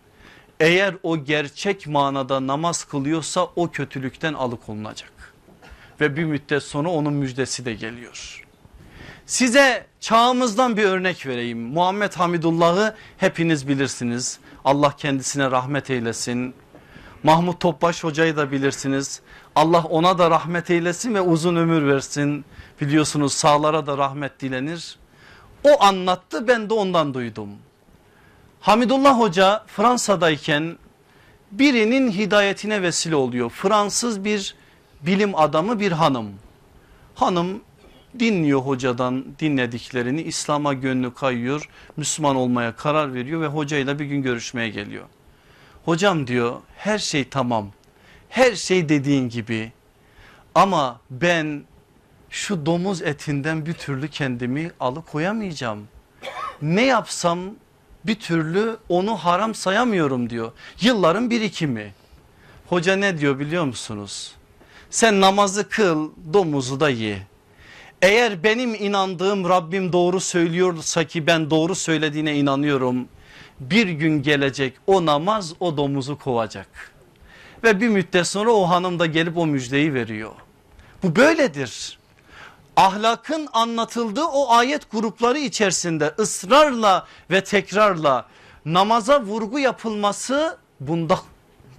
eğer o gerçek manada namaz kılıyorsa o kötülükten alıkonulacak. Ve bir müddet sonra onun müjdesi de geliyor. Size çağımızdan bir örnek vereyim. Muhammed Hamidullah'ı hepiniz bilirsiniz. Allah kendisine rahmet eylesin. Mahmut Topbaş hocayı da bilirsiniz. Allah ona da rahmet eylesin ve uzun ömür versin. Biliyorsunuz sağlara da rahmet dilenir. O anlattı ben de ondan duydum. Hamidullah Hoca Fransa'dayken birinin hidayetine vesile oluyor. Fransız bir bilim adamı bir hanım. Hanım dinliyor hocadan dinlediklerini İslam'a gönlü kayıyor. Müslüman olmaya karar veriyor ve hocayla bir gün görüşmeye geliyor. Hocam diyor her şey tamam her şey dediğin gibi ama ben şu domuz etinden bir türlü kendimi alıkoyamayacağım. Ne yapsam bir türlü onu haram sayamıyorum diyor. Yılların birikimi. Hoca ne diyor biliyor musunuz? Sen namazı kıl domuzu da ye. Eğer benim inandığım Rabbim doğru söylüyorsa ki ben doğru söylediğine inanıyorum. Bir gün gelecek o namaz o domuzu kovacak. Ve bir müddet sonra o hanım da gelip o müjdeyi veriyor. Bu böyledir ahlakın anlatıldığı o ayet grupları içerisinde ısrarla ve tekrarla namaza vurgu yapılması bundan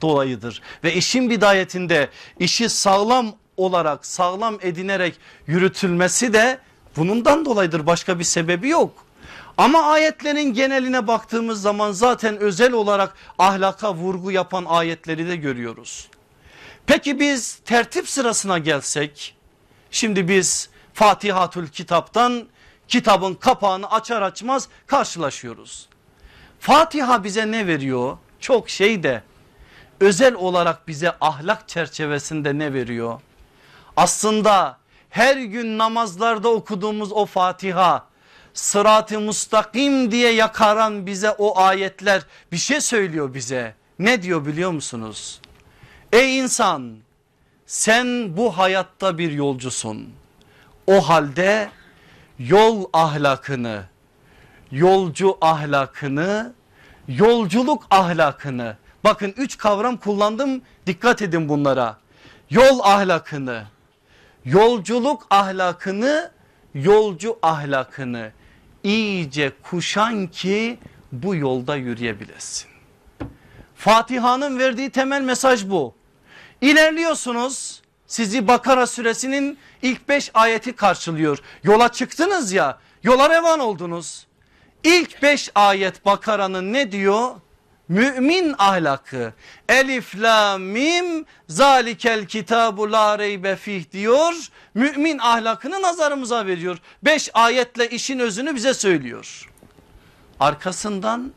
dolayıdır. Ve işin bidayetinde işi sağlam olarak sağlam edinerek yürütülmesi de bunundan dolayıdır başka bir sebebi yok. Ama ayetlerin geneline baktığımız zaman zaten özel olarak ahlaka vurgu yapan ayetleri de görüyoruz. Peki biz tertip sırasına gelsek şimdi biz Fatihatül kitaptan kitabın kapağını açar açmaz karşılaşıyoruz. Fatiha bize ne veriyor? Çok şey de özel olarak bize ahlak çerçevesinde ne veriyor? Aslında her gün namazlarda okuduğumuz o Fatiha sırat-ı mustakim diye yakaran bize o ayetler bir şey söylüyor bize. Ne diyor biliyor musunuz? Ey insan sen bu hayatta bir yolcusun. O halde yol ahlakını, yolcu ahlakını, yolculuk ahlakını bakın üç kavram kullandım dikkat edin bunlara. Yol ahlakını, yolculuk ahlakını, yolcu ahlakını iyice kuşan ki bu yolda yürüyebilesin. Fatiha'nın verdiği temel mesaj bu. İlerliyorsunuz sizi Bakara suresinin ilk beş ayeti karşılıyor. Yola çıktınız ya yola revan oldunuz. İlk beş ayet Bakara'nın ne diyor? Mümin ahlakı elif la mim zalikel kitabu la reybe fih diyor. Mümin ahlakını nazarımıza veriyor. Beş ayetle işin özünü bize söylüyor. Arkasından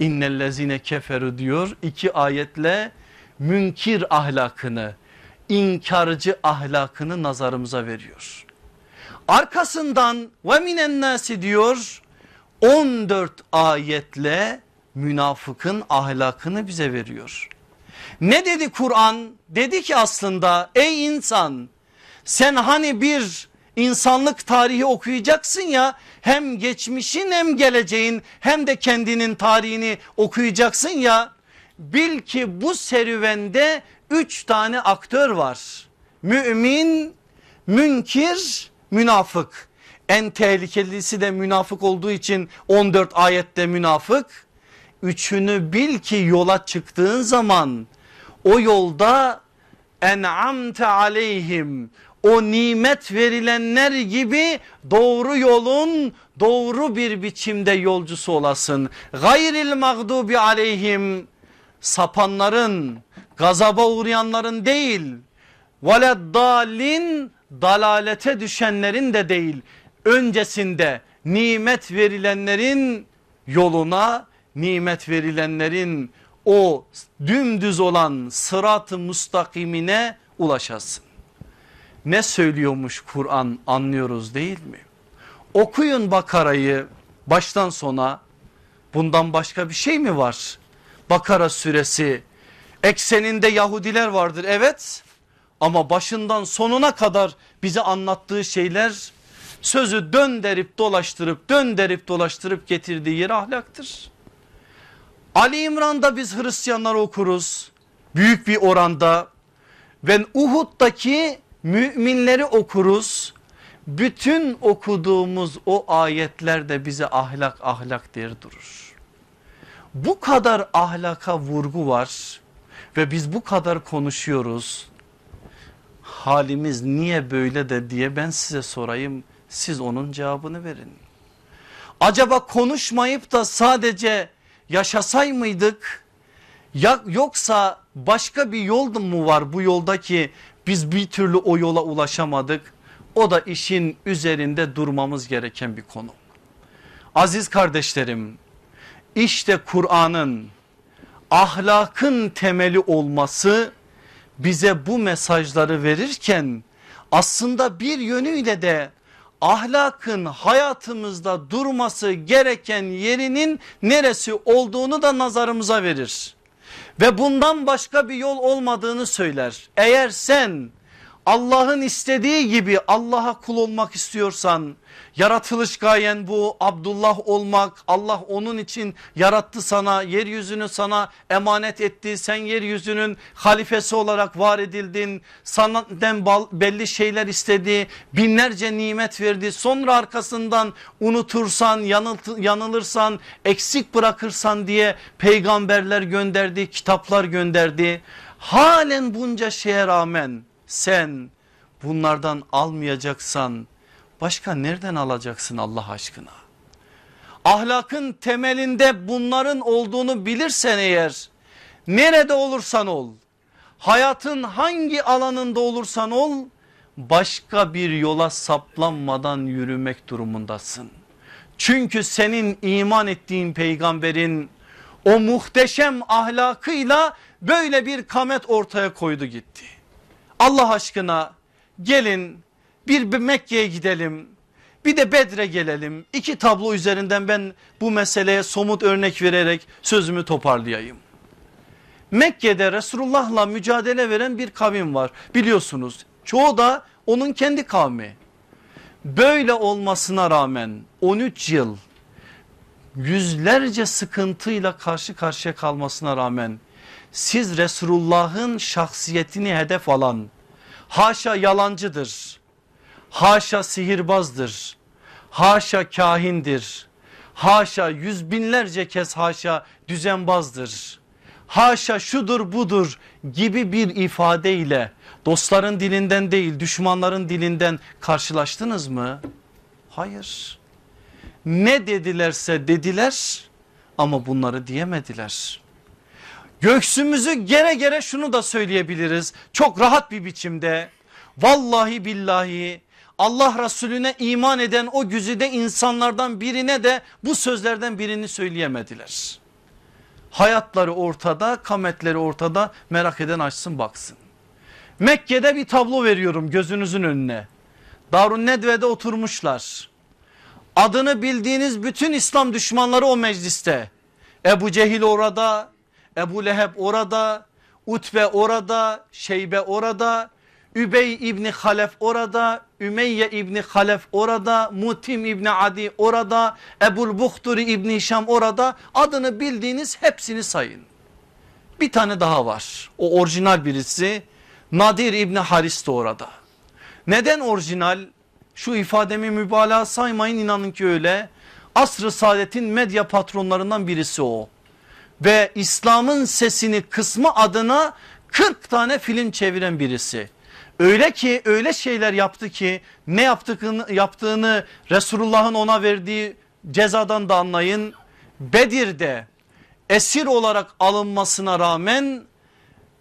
innellezine keferu diyor iki ayetle münkir ahlakını inkarcı ahlakını nazarımıza veriyor. Arkasından ve minen nasi diyor 14 ayetle münafıkın ahlakını bize veriyor. Ne dedi Kur'an? Dedi ki aslında ey insan sen hani bir insanlık tarihi okuyacaksın ya hem geçmişin hem geleceğin hem de kendinin tarihini okuyacaksın ya bil ki bu serüvende üç tane aktör var. Mümin, münkir, münafık. En tehlikelisi de münafık olduğu için 14 ayette münafık. Üçünü bil ki yola çıktığın zaman o yolda en'amte aleyhim o nimet verilenler gibi doğru yolun doğru bir biçimde yolcusu olasın. Gayril mağdubi aleyhim sapanların gazaba uğrayanların değil veleddalin dalalete düşenlerin de değil öncesinde nimet verilenlerin yoluna nimet verilenlerin o dümdüz olan sırat-ı mustakimine ulaşasın. Ne söylüyormuş Kur'an anlıyoruz değil mi? Okuyun Bakara'yı baştan sona bundan başka bir şey mi var? Bakara suresi ekseninde Yahudiler vardır evet ama başından sonuna kadar bize anlattığı şeyler sözü dönderip dolaştırıp dönderip dolaştırıp getirdiği yer ahlaktır. Ali İmran'da biz Hristiyanlar okuruz büyük bir oranda ve Uhud'daki müminleri okuruz. Bütün okuduğumuz o ayetler de bize ahlak ahlak der durur. Bu kadar ahlaka vurgu var ve biz bu kadar konuşuyoruz. Halimiz niye böyle de diye ben size sorayım siz onun cevabını verin. Acaba konuşmayıp da sadece yaşasay mıydık? Ya, yoksa başka bir yol mu var bu yoldaki biz bir türlü o yola ulaşamadık. O da işin üzerinde durmamız gereken bir konu. Aziz kardeşlerim işte Kur'an'ın ahlakın temeli olması bize bu mesajları verirken aslında bir yönüyle de ahlakın hayatımızda durması gereken yerinin neresi olduğunu da nazarımıza verir. Ve bundan başka bir yol olmadığını söyler. Eğer sen Allah'ın istediği gibi Allah'a kul olmak istiyorsan yaratılış gayen bu Abdullah olmak Allah onun için yarattı sana yeryüzünü sana emanet etti sen yeryüzünün halifesi olarak var edildin senden belli şeyler istedi binlerce nimet verdi sonra arkasından unutursan yanılırsan eksik bırakırsan diye peygamberler gönderdi kitaplar gönderdi. Halen bunca şeye rağmen sen bunlardan almayacaksan başka nereden alacaksın Allah aşkına? Ahlakın temelinde bunların olduğunu bilirsen eğer nerede olursan ol hayatın hangi alanında olursan ol başka bir yola saplanmadan yürümek durumundasın. Çünkü senin iman ettiğin peygamberin o muhteşem ahlakıyla böyle bir kamet ortaya koydu gitti. Allah aşkına gelin bir Mekke'ye gidelim bir de Bedre gelelim. İki tablo üzerinden ben bu meseleye somut örnek vererek sözümü toparlayayım. Mekke'de Resulullah'la mücadele veren bir kavim var biliyorsunuz. Çoğu da onun kendi kavmi. Böyle olmasına rağmen 13 yıl yüzlerce sıkıntıyla karşı karşıya kalmasına rağmen siz Resulullah'ın şahsiyetini hedef alan haşa yalancıdır, haşa sihirbazdır, haşa kahindir, haşa yüz binlerce kez haşa düzenbazdır, haşa şudur budur gibi bir ifadeyle dostların dilinden değil düşmanların dilinden karşılaştınız mı? Hayır. Ne dedilerse dediler ama bunları diyemediler. Göksümüzü gere gere şunu da söyleyebiliriz çok rahat bir biçimde. Vallahi billahi Allah Resulüne iman eden o güzide insanlardan birine de bu sözlerden birini söyleyemediler. Hayatları ortada kametleri ortada merak eden açsın baksın. Mekke'de bir tablo veriyorum gözünüzün önüne. Darun Nedve'de oturmuşlar. Adını bildiğiniz bütün İslam düşmanları o mecliste. Ebu Cehil orada, Ebu Leheb orada, Utbe orada, Şeybe orada, Übey İbni Halef orada, Ümeyye İbni Halef orada, Mutim İbni Adi orada, Ebul Buhturi İbni Şam orada adını bildiğiniz hepsini sayın. Bir tane daha var. O orijinal birisi Nadir İbni Haris de orada. Neden orijinal? Şu ifademi mübalağa saymayın inanın ki öyle. Asr-ı Saadet'in medya patronlarından birisi o. Ve İslam'ın sesini kısmı adına 40 tane film çeviren birisi. Öyle ki öyle şeyler yaptı ki ne yaptığını, yaptığını Resulullah'ın ona verdiği cezadan da anlayın. Bedir'de esir olarak alınmasına rağmen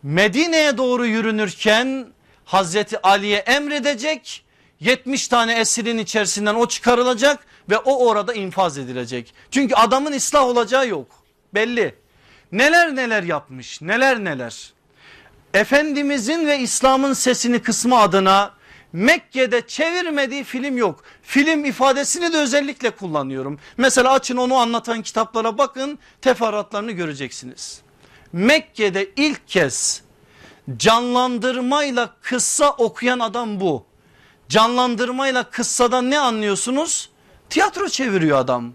Medine'ye doğru yürünürken Hazreti Ali'ye emredecek 70 tane esirin içerisinden o çıkarılacak ve o orada infaz edilecek. Çünkü adamın ıslah olacağı yok belli. Neler neler yapmış neler neler. Efendimizin ve İslam'ın sesini kısmı adına Mekke'de çevirmediği film yok. Film ifadesini de özellikle kullanıyorum. Mesela açın onu anlatan kitaplara bakın teferruatlarını göreceksiniz. Mekke'de ilk kez canlandırmayla kıssa okuyan adam bu. Canlandırmayla kıssadan ne anlıyorsunuz? Tiyatro çeviriyor adam.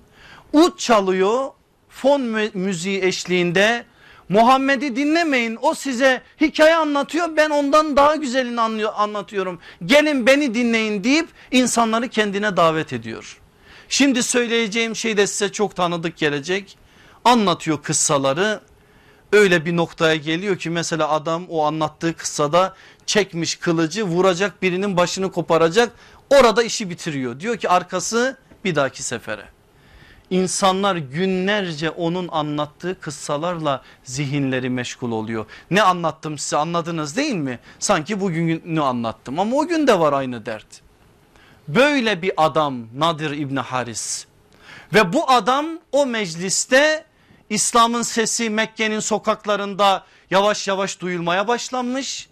Ut çalıyor fon müziği eşliğinde Muhammed'i dinlemeyin o size hikaye anlatıyor ben ondan daha güzelini anlatıyorum. Gelin beni dinleyin deyip insanları kendine davet ediyor. Şimdi söyleyeceğim şey de size çok tanıdık gelecek. Anlatıyor kıssaları öyle bir noktaya geliyor ki mesela adam o anlattığı kıssada çekmiş kılıcı vuracak birinin başını koparacak orada işi bitiriyor. Diyor ki arkası bir dahaki sefere. İnsanlar günlerce onun anlattığı kıssalarla zihinleri meşgul oluyor. Ne anlattım size anladınız değil mi? Sanki bugünü anlattım ama o gün de var aynı dert. Böyle bir adam Nadir İbni Haris ve bu adam o mecliste İslam'ın sesi Mekke'nin sokaklarında yavaş yavaş duyulmaya başlanmış.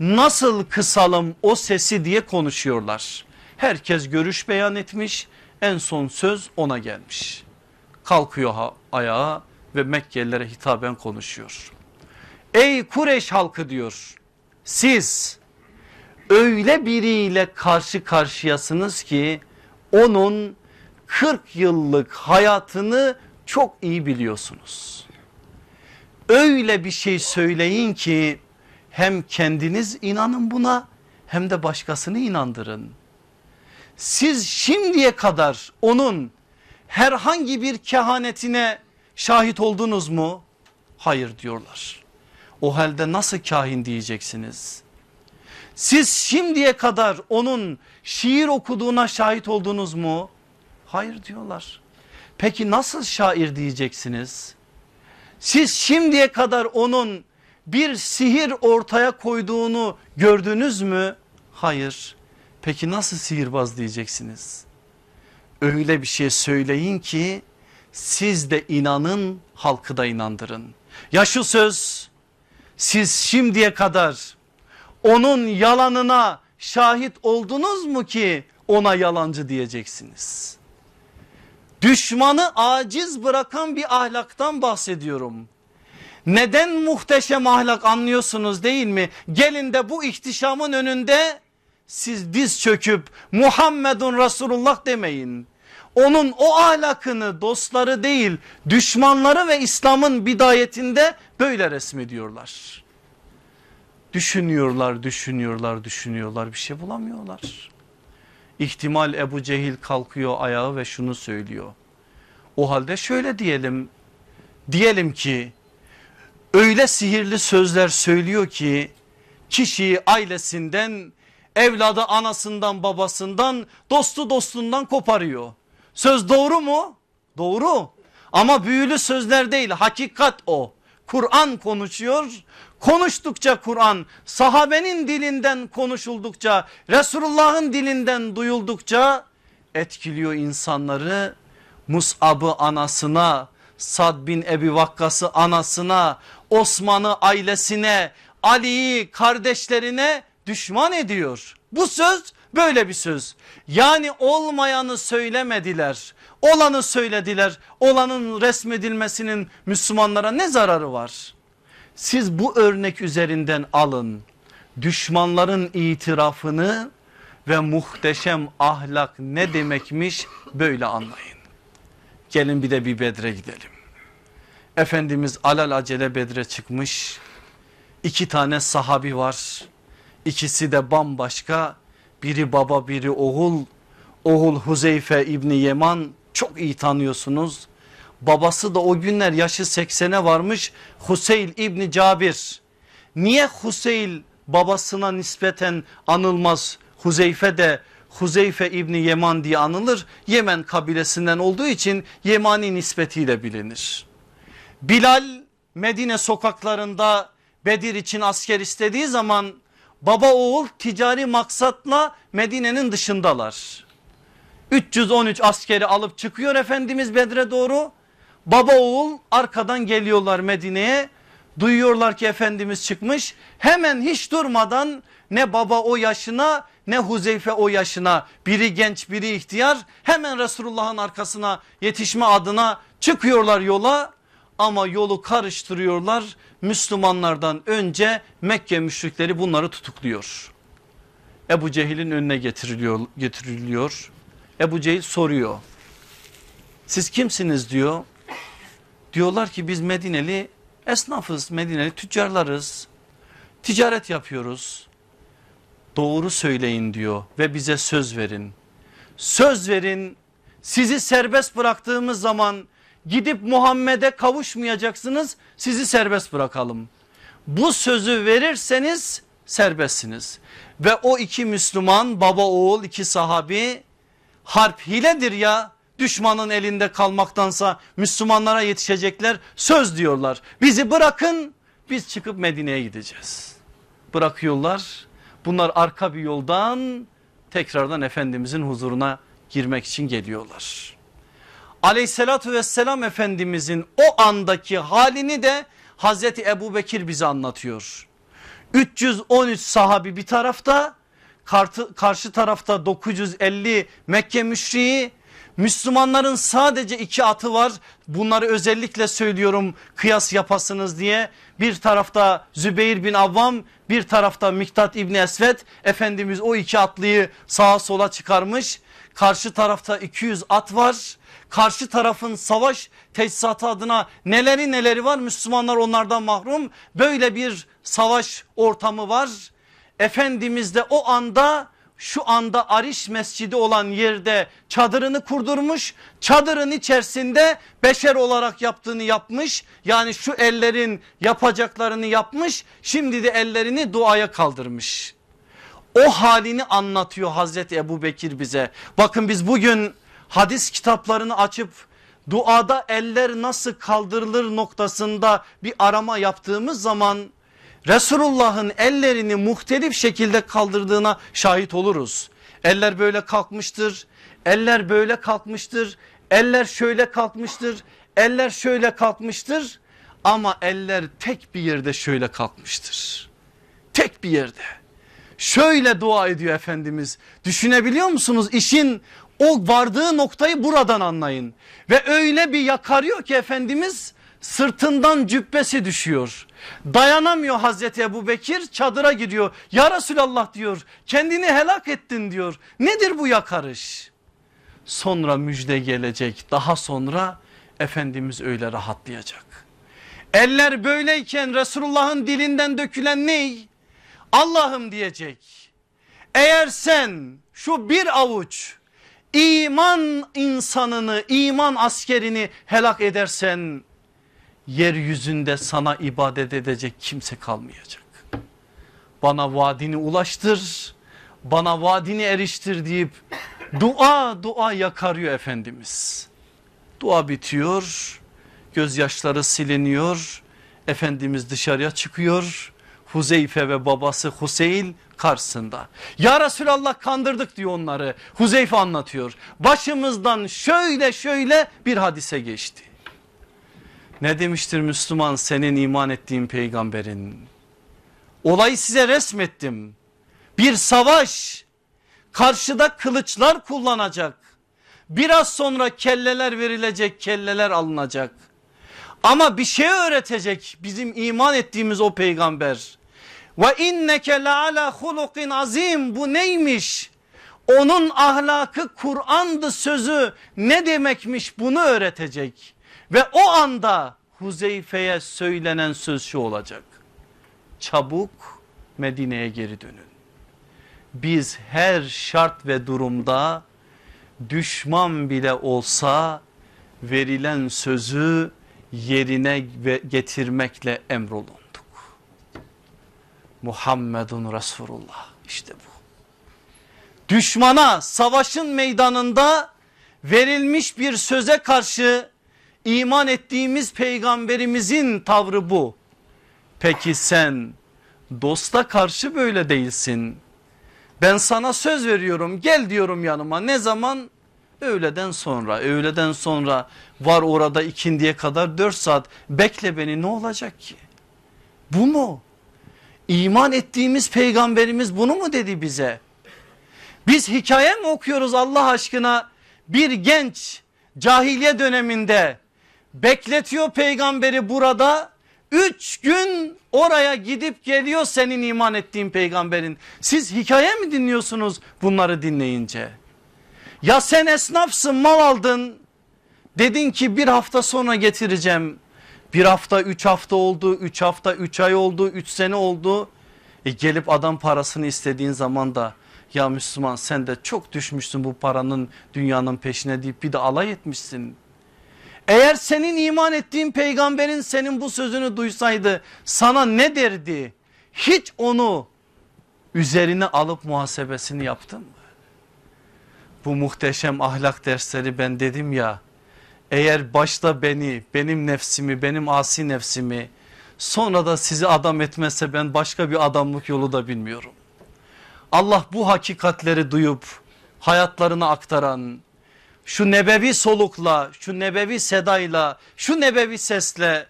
Nasıl kısalım o sesi diye konuşuyorlar. Herkes görüş beyan etmiş en son söz ona gelmiş. Kalkıyor ayağa ve Mekkelilere hitaben konuşuyor. Ey Kureş halkı diyor siz öyle biriyle karşı karşıyasınız ki onun 40 yıllık hayatını çok iyi biliyorsunuz. Öyle bir şey söyleyin ki hem kendiniz inanın buna hem de başkasını inandırın. Siz şimdiye kadar onun herhangi bir kehanetine şahit oldunuz mu? Hayır diyorlar. O halde nasıl kahin diyeceksiniz? Siz şimdiye kadar onun şiir okuduğuna şahit oldunuz mu? Hayır diyorlar. Peki nasıl şair diyeceksiniz? Siz şimdiye kadar onun bir sihir ortaya koyduğunu gördünüz mü? Hayır. Peki nasıl sihirbaz diyeceksiniz? Öyle bir şey söyleyin ki siz de inanın halkı da inandırın. Ya şu söz siz şimdiye kadar onun yalanına şahit oldunuz mu ki ona yalancı diyeceksiniz? Düşmanı aciz bırakan bir ahlaktan bahsediyorum. Neden muhteşem ahlak anlıyorsunuz değil mi? Gelin de bu ihtişamın önünde siz diz çöküp Muhammedun Resulullah demeyin. Onun o ahlakını dostları değil düşmanları ve İslam'ın bidayetinde böyle resmediyorlar. Düşünüyorlar, düşünüyorlar, düşünüyorlar bir şey bulamıyorlar. İhtimal Ebu Cehil kalkıyor ayağı ve şunu söylüyor. O halde şöyle diyelim. Diyelim ki öyle sihirli sözler söylüyor ki kişiyi ailesinden evladı anasından babasından dostu dostundan koparıyor. Söz doğru mu? Doğru ama büyülü sözler değil hakikat o. Kur'an konuşuyor konuştukça Kur'an sahabenin dilinden konuşuldukça Resulullah'ın dilinden duyuldukça etkiliyor insanları. Mus'ab'ı anasına Sad bin Ebi Vakkas'ı anasına Osman'ı ailesine Ali'yi kardeşlerine düşman ediyor. Bu söz böyle bir söz. Yani olmayanı söylemediler. Olanı söylediler. Olanın resmedilmesinin Müslümanlara ne zararı var? Siz bu örnek üzerinden alın. Düşmanların itirafını ve muhteşem ahlak ne demekmiş böyle anlayın. Gelin bir de bir Bedre gidelim. Efendimiz alal acele Bedre çıkmış. İki tane sahabi var. İkisi de bambaşka. Biri baba biri oğul. Oğul Huzeyfe İbni Yeman çok iyi tanıyorsunuz. Babası da o günler yaşı 80'e varmış Huseyl İbni Cabir. Niye Huseyl babasına nispeten anılmaz Huzeyfe de Huzeyfe İbni Yeman diye anılır. Yemen kabilesinden olduğu için Yemani nispetiyle bilinir. Bilal Medine sokaklarında Bedir için asker istediği zaman baba oğul ticari maksatla Medine'nin dışındalar. 313 askeri alıp çıkıyor Efendimiz Bedre doğru. Baba oğul arkadan geliyorlar Medine'ye. Duyuyorlar ki Efendimiz çıkmış. Hemen hiç durmadan ne baba o yaşına ne Huzeyfe o yaşına biri genç biri ihtiyar hemen Resulullah'ın arkasına yetişme adına çıkıyorlar yola ama yolu karıştırıyorlar. Müslümanlardan önce Mekke müşrikleri bunları tutukluyor. Ebu Cehil'in önüne getiriliyor, getiriliyor. Ebu Cehil soruyor. Siz kimsiniz diyor. Diyorlar ki biz Medineli esnafız, Medineli tüccarlarız. Ticaret yapıyoruz. Doğru söyleyin diyor ve bize söz verin. Söz verin sizi serbest bıraktığımız zaman gidip Muhammed'e kavuşmayacaksınız sizi serbest bırakalım. Bu sözü verirseniz serbestsiniz. Ve o iki Müslüman baba oğul iki sahabi harp hiledir ya düşmanın elinde kalmaktansa Müslümanlara yetişecekler söz diyorlar. Bizi bırakın biz çıkıp Medine'ye gideceğiz. Bırakıyorlar bunlar arka bir yoldan tekrardan Efendimizin huzuruna girmek için geliyorlar. Aleyhissalatü vesselam Efendimizin o andaki halini de Hazreti Ebu Bekir bize anlatıyor. 313 sahabi bir tarafta karşı tarafta 950 Mekke müşriği. Müslümanların sadece iki atı var. Bunları özellikle söylüyorum kıyas yapasınız diye. Bir tarafta Zübeyir bin Avvam bir tarafta Miktat İbni Esved. Efendimiz o iki atlıyı sağa sola çıkarmış. Karşı tarafta 200 at var karşı tarafın savaş teçhizatı adına neleri neleri var Müslümanlar onlardan mahrum böyle bir savaş ortamı var Efendimiz de o anda şu anda Ariş Mescidi olan yerde çadırını kurdurmuş. Çadırın içerisinde beşer olarak yaptığını yapmış. Yani şu ellerin yapacaklarını yapmış. Şimdi de ellerini duaya kaldırmış. O halini anlatıyor Hazreti Ebu Bekir bize. Bakın biz bugün hadis kitaplarını açıp duada eller nasıl kaldırılır noktasında bir arama yaptığımız zaman Resulullah'ın ellerini muhtelif şekilde kaldırdığına şahit oluruz. Eller böyle kalkmıştır, eller böyle kalkmıştır, eller şöyle kalkmıştır, eller şöyle kalkmıştır ama eller tek bir yerde şöyle kalkmıştır. Tek bir yerde. Şöyle dua ediyor Efendimiz. Düşünebiliyor musunuz? İşin o vardığı noktayı buradan anlayın. Ve öyle bir yakarıyor ki Efendimiz sırtından cübbesi düşüyor. Dayanamıyor Hazreti Ebu Bekir çadıra gidiyor. Ya Resulallah diyor kendini helak ettin diyor. Nedir bu yakarış? Sonra müjde gelecek daha sonra Efendimiz öyle rahatlayacak. Eller böyleyken Resulullah'ın dilinden dökülen ney? Allah'ım diyecek. Eğer sen şu bir avuç iman insanını iman askerini helak edersen yeryüzünde sana ibadet edecek kimse kalmayacak. Bana vaadini ulaştır, bana vaadini eriştir deyip dua dua yakarıyor Efendimiz. Dua bitiyor, gözyaşları siliniyor, Efendimiz dışarıya çıkıyor. Huzeyfe ve babası Huseyl karşısında. Ya Resulallah kandırdık diyor onları. Huzeyfe anlatıyor. Başımızdan şöyle şöyle bir hadise geçti. Ne demiştir Müslüman senin iman ettiğin peygamberin? Olayı size resmettim. Bir savaş karşıda kılıçlar kullanacak. Biraz sonra kelleler verilecek kelleler alınacak. Ama bir şey öğretecek bizim iman ettiğimiz o peygamber. Ve inneke la ala hulukin azim bu neymiş? Onun ahlakı Kur'an'dı sözü ne demekmiş bunu öğretecek. Ve o anda Huzeyfe'ye söylenen söz şu olacak. Çabuk Medine'ye geri dönün. Biz her şart ve durumda düşman bile olsa verilen sözü yerine getirmekle emrolunduk. Muhammedun Resulullah işte bu. Düşmana savaşın meydanında verilmiş bir söze karşı iman ettiğimiz peygamberimizin tavrı bu. Peki sen dosta karşı böyle değilsin. Ben sana söz veriyorum gel diyorum yanıma ne zaman? Öğleden sonra öğleden sonra var orada ikindiye kadar 4 saat bekle beni ne olacak ki? Bu mu? İman ettiğimiz peygamberimiz bunu mu dedi bize? Biz hikaye mi okuyoruz Allah aşkına? Bir genç cahiliye döneminde bekletiyor peygamberi burada. Üç gün oraya gidip geliyor senin iman ettiğin peygamberin. Siz hikaye mi dinliyorsunuz bunları dinleyince? Ya sen esnafsın mal aldın. Dedin ki bir hafta sonra getireceğim. Bir hafta üç hafta oldu, üç hafta üç ay oldu, üç sene oldu. E gelip adam parasını istediğin zaman da ya Müslüman sen de çok düşmüşsün bu paranın dünyanın peşine deyip bir de alay etmişsin. Eğer senin iman ettiğin peygamberin senin bu sözünü duysaydı sana ne derdi? Hiç onu üzerine alıp muhasebesini yaptın mı? Bu muhteşem ahlak dersleri ben dedim ya eğer başta beni benim nefsimi benim asi nefsimi sonra da sizi adam etmezse ben başka bir adamlık yolu da bilmiyorum. Allah bu hakikatleri duyup hayatlarına aktaran şu nebevi solukla şu nebevi sedayla şu nebevi sesle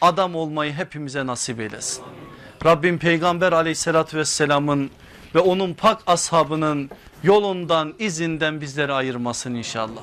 adam olmayı hepimize nasip eylesin. Rabbim peygamber aleyhissalatü vesselamın ve onun pak ashabının yolundan izinden bizleri ayırmasın inşallah.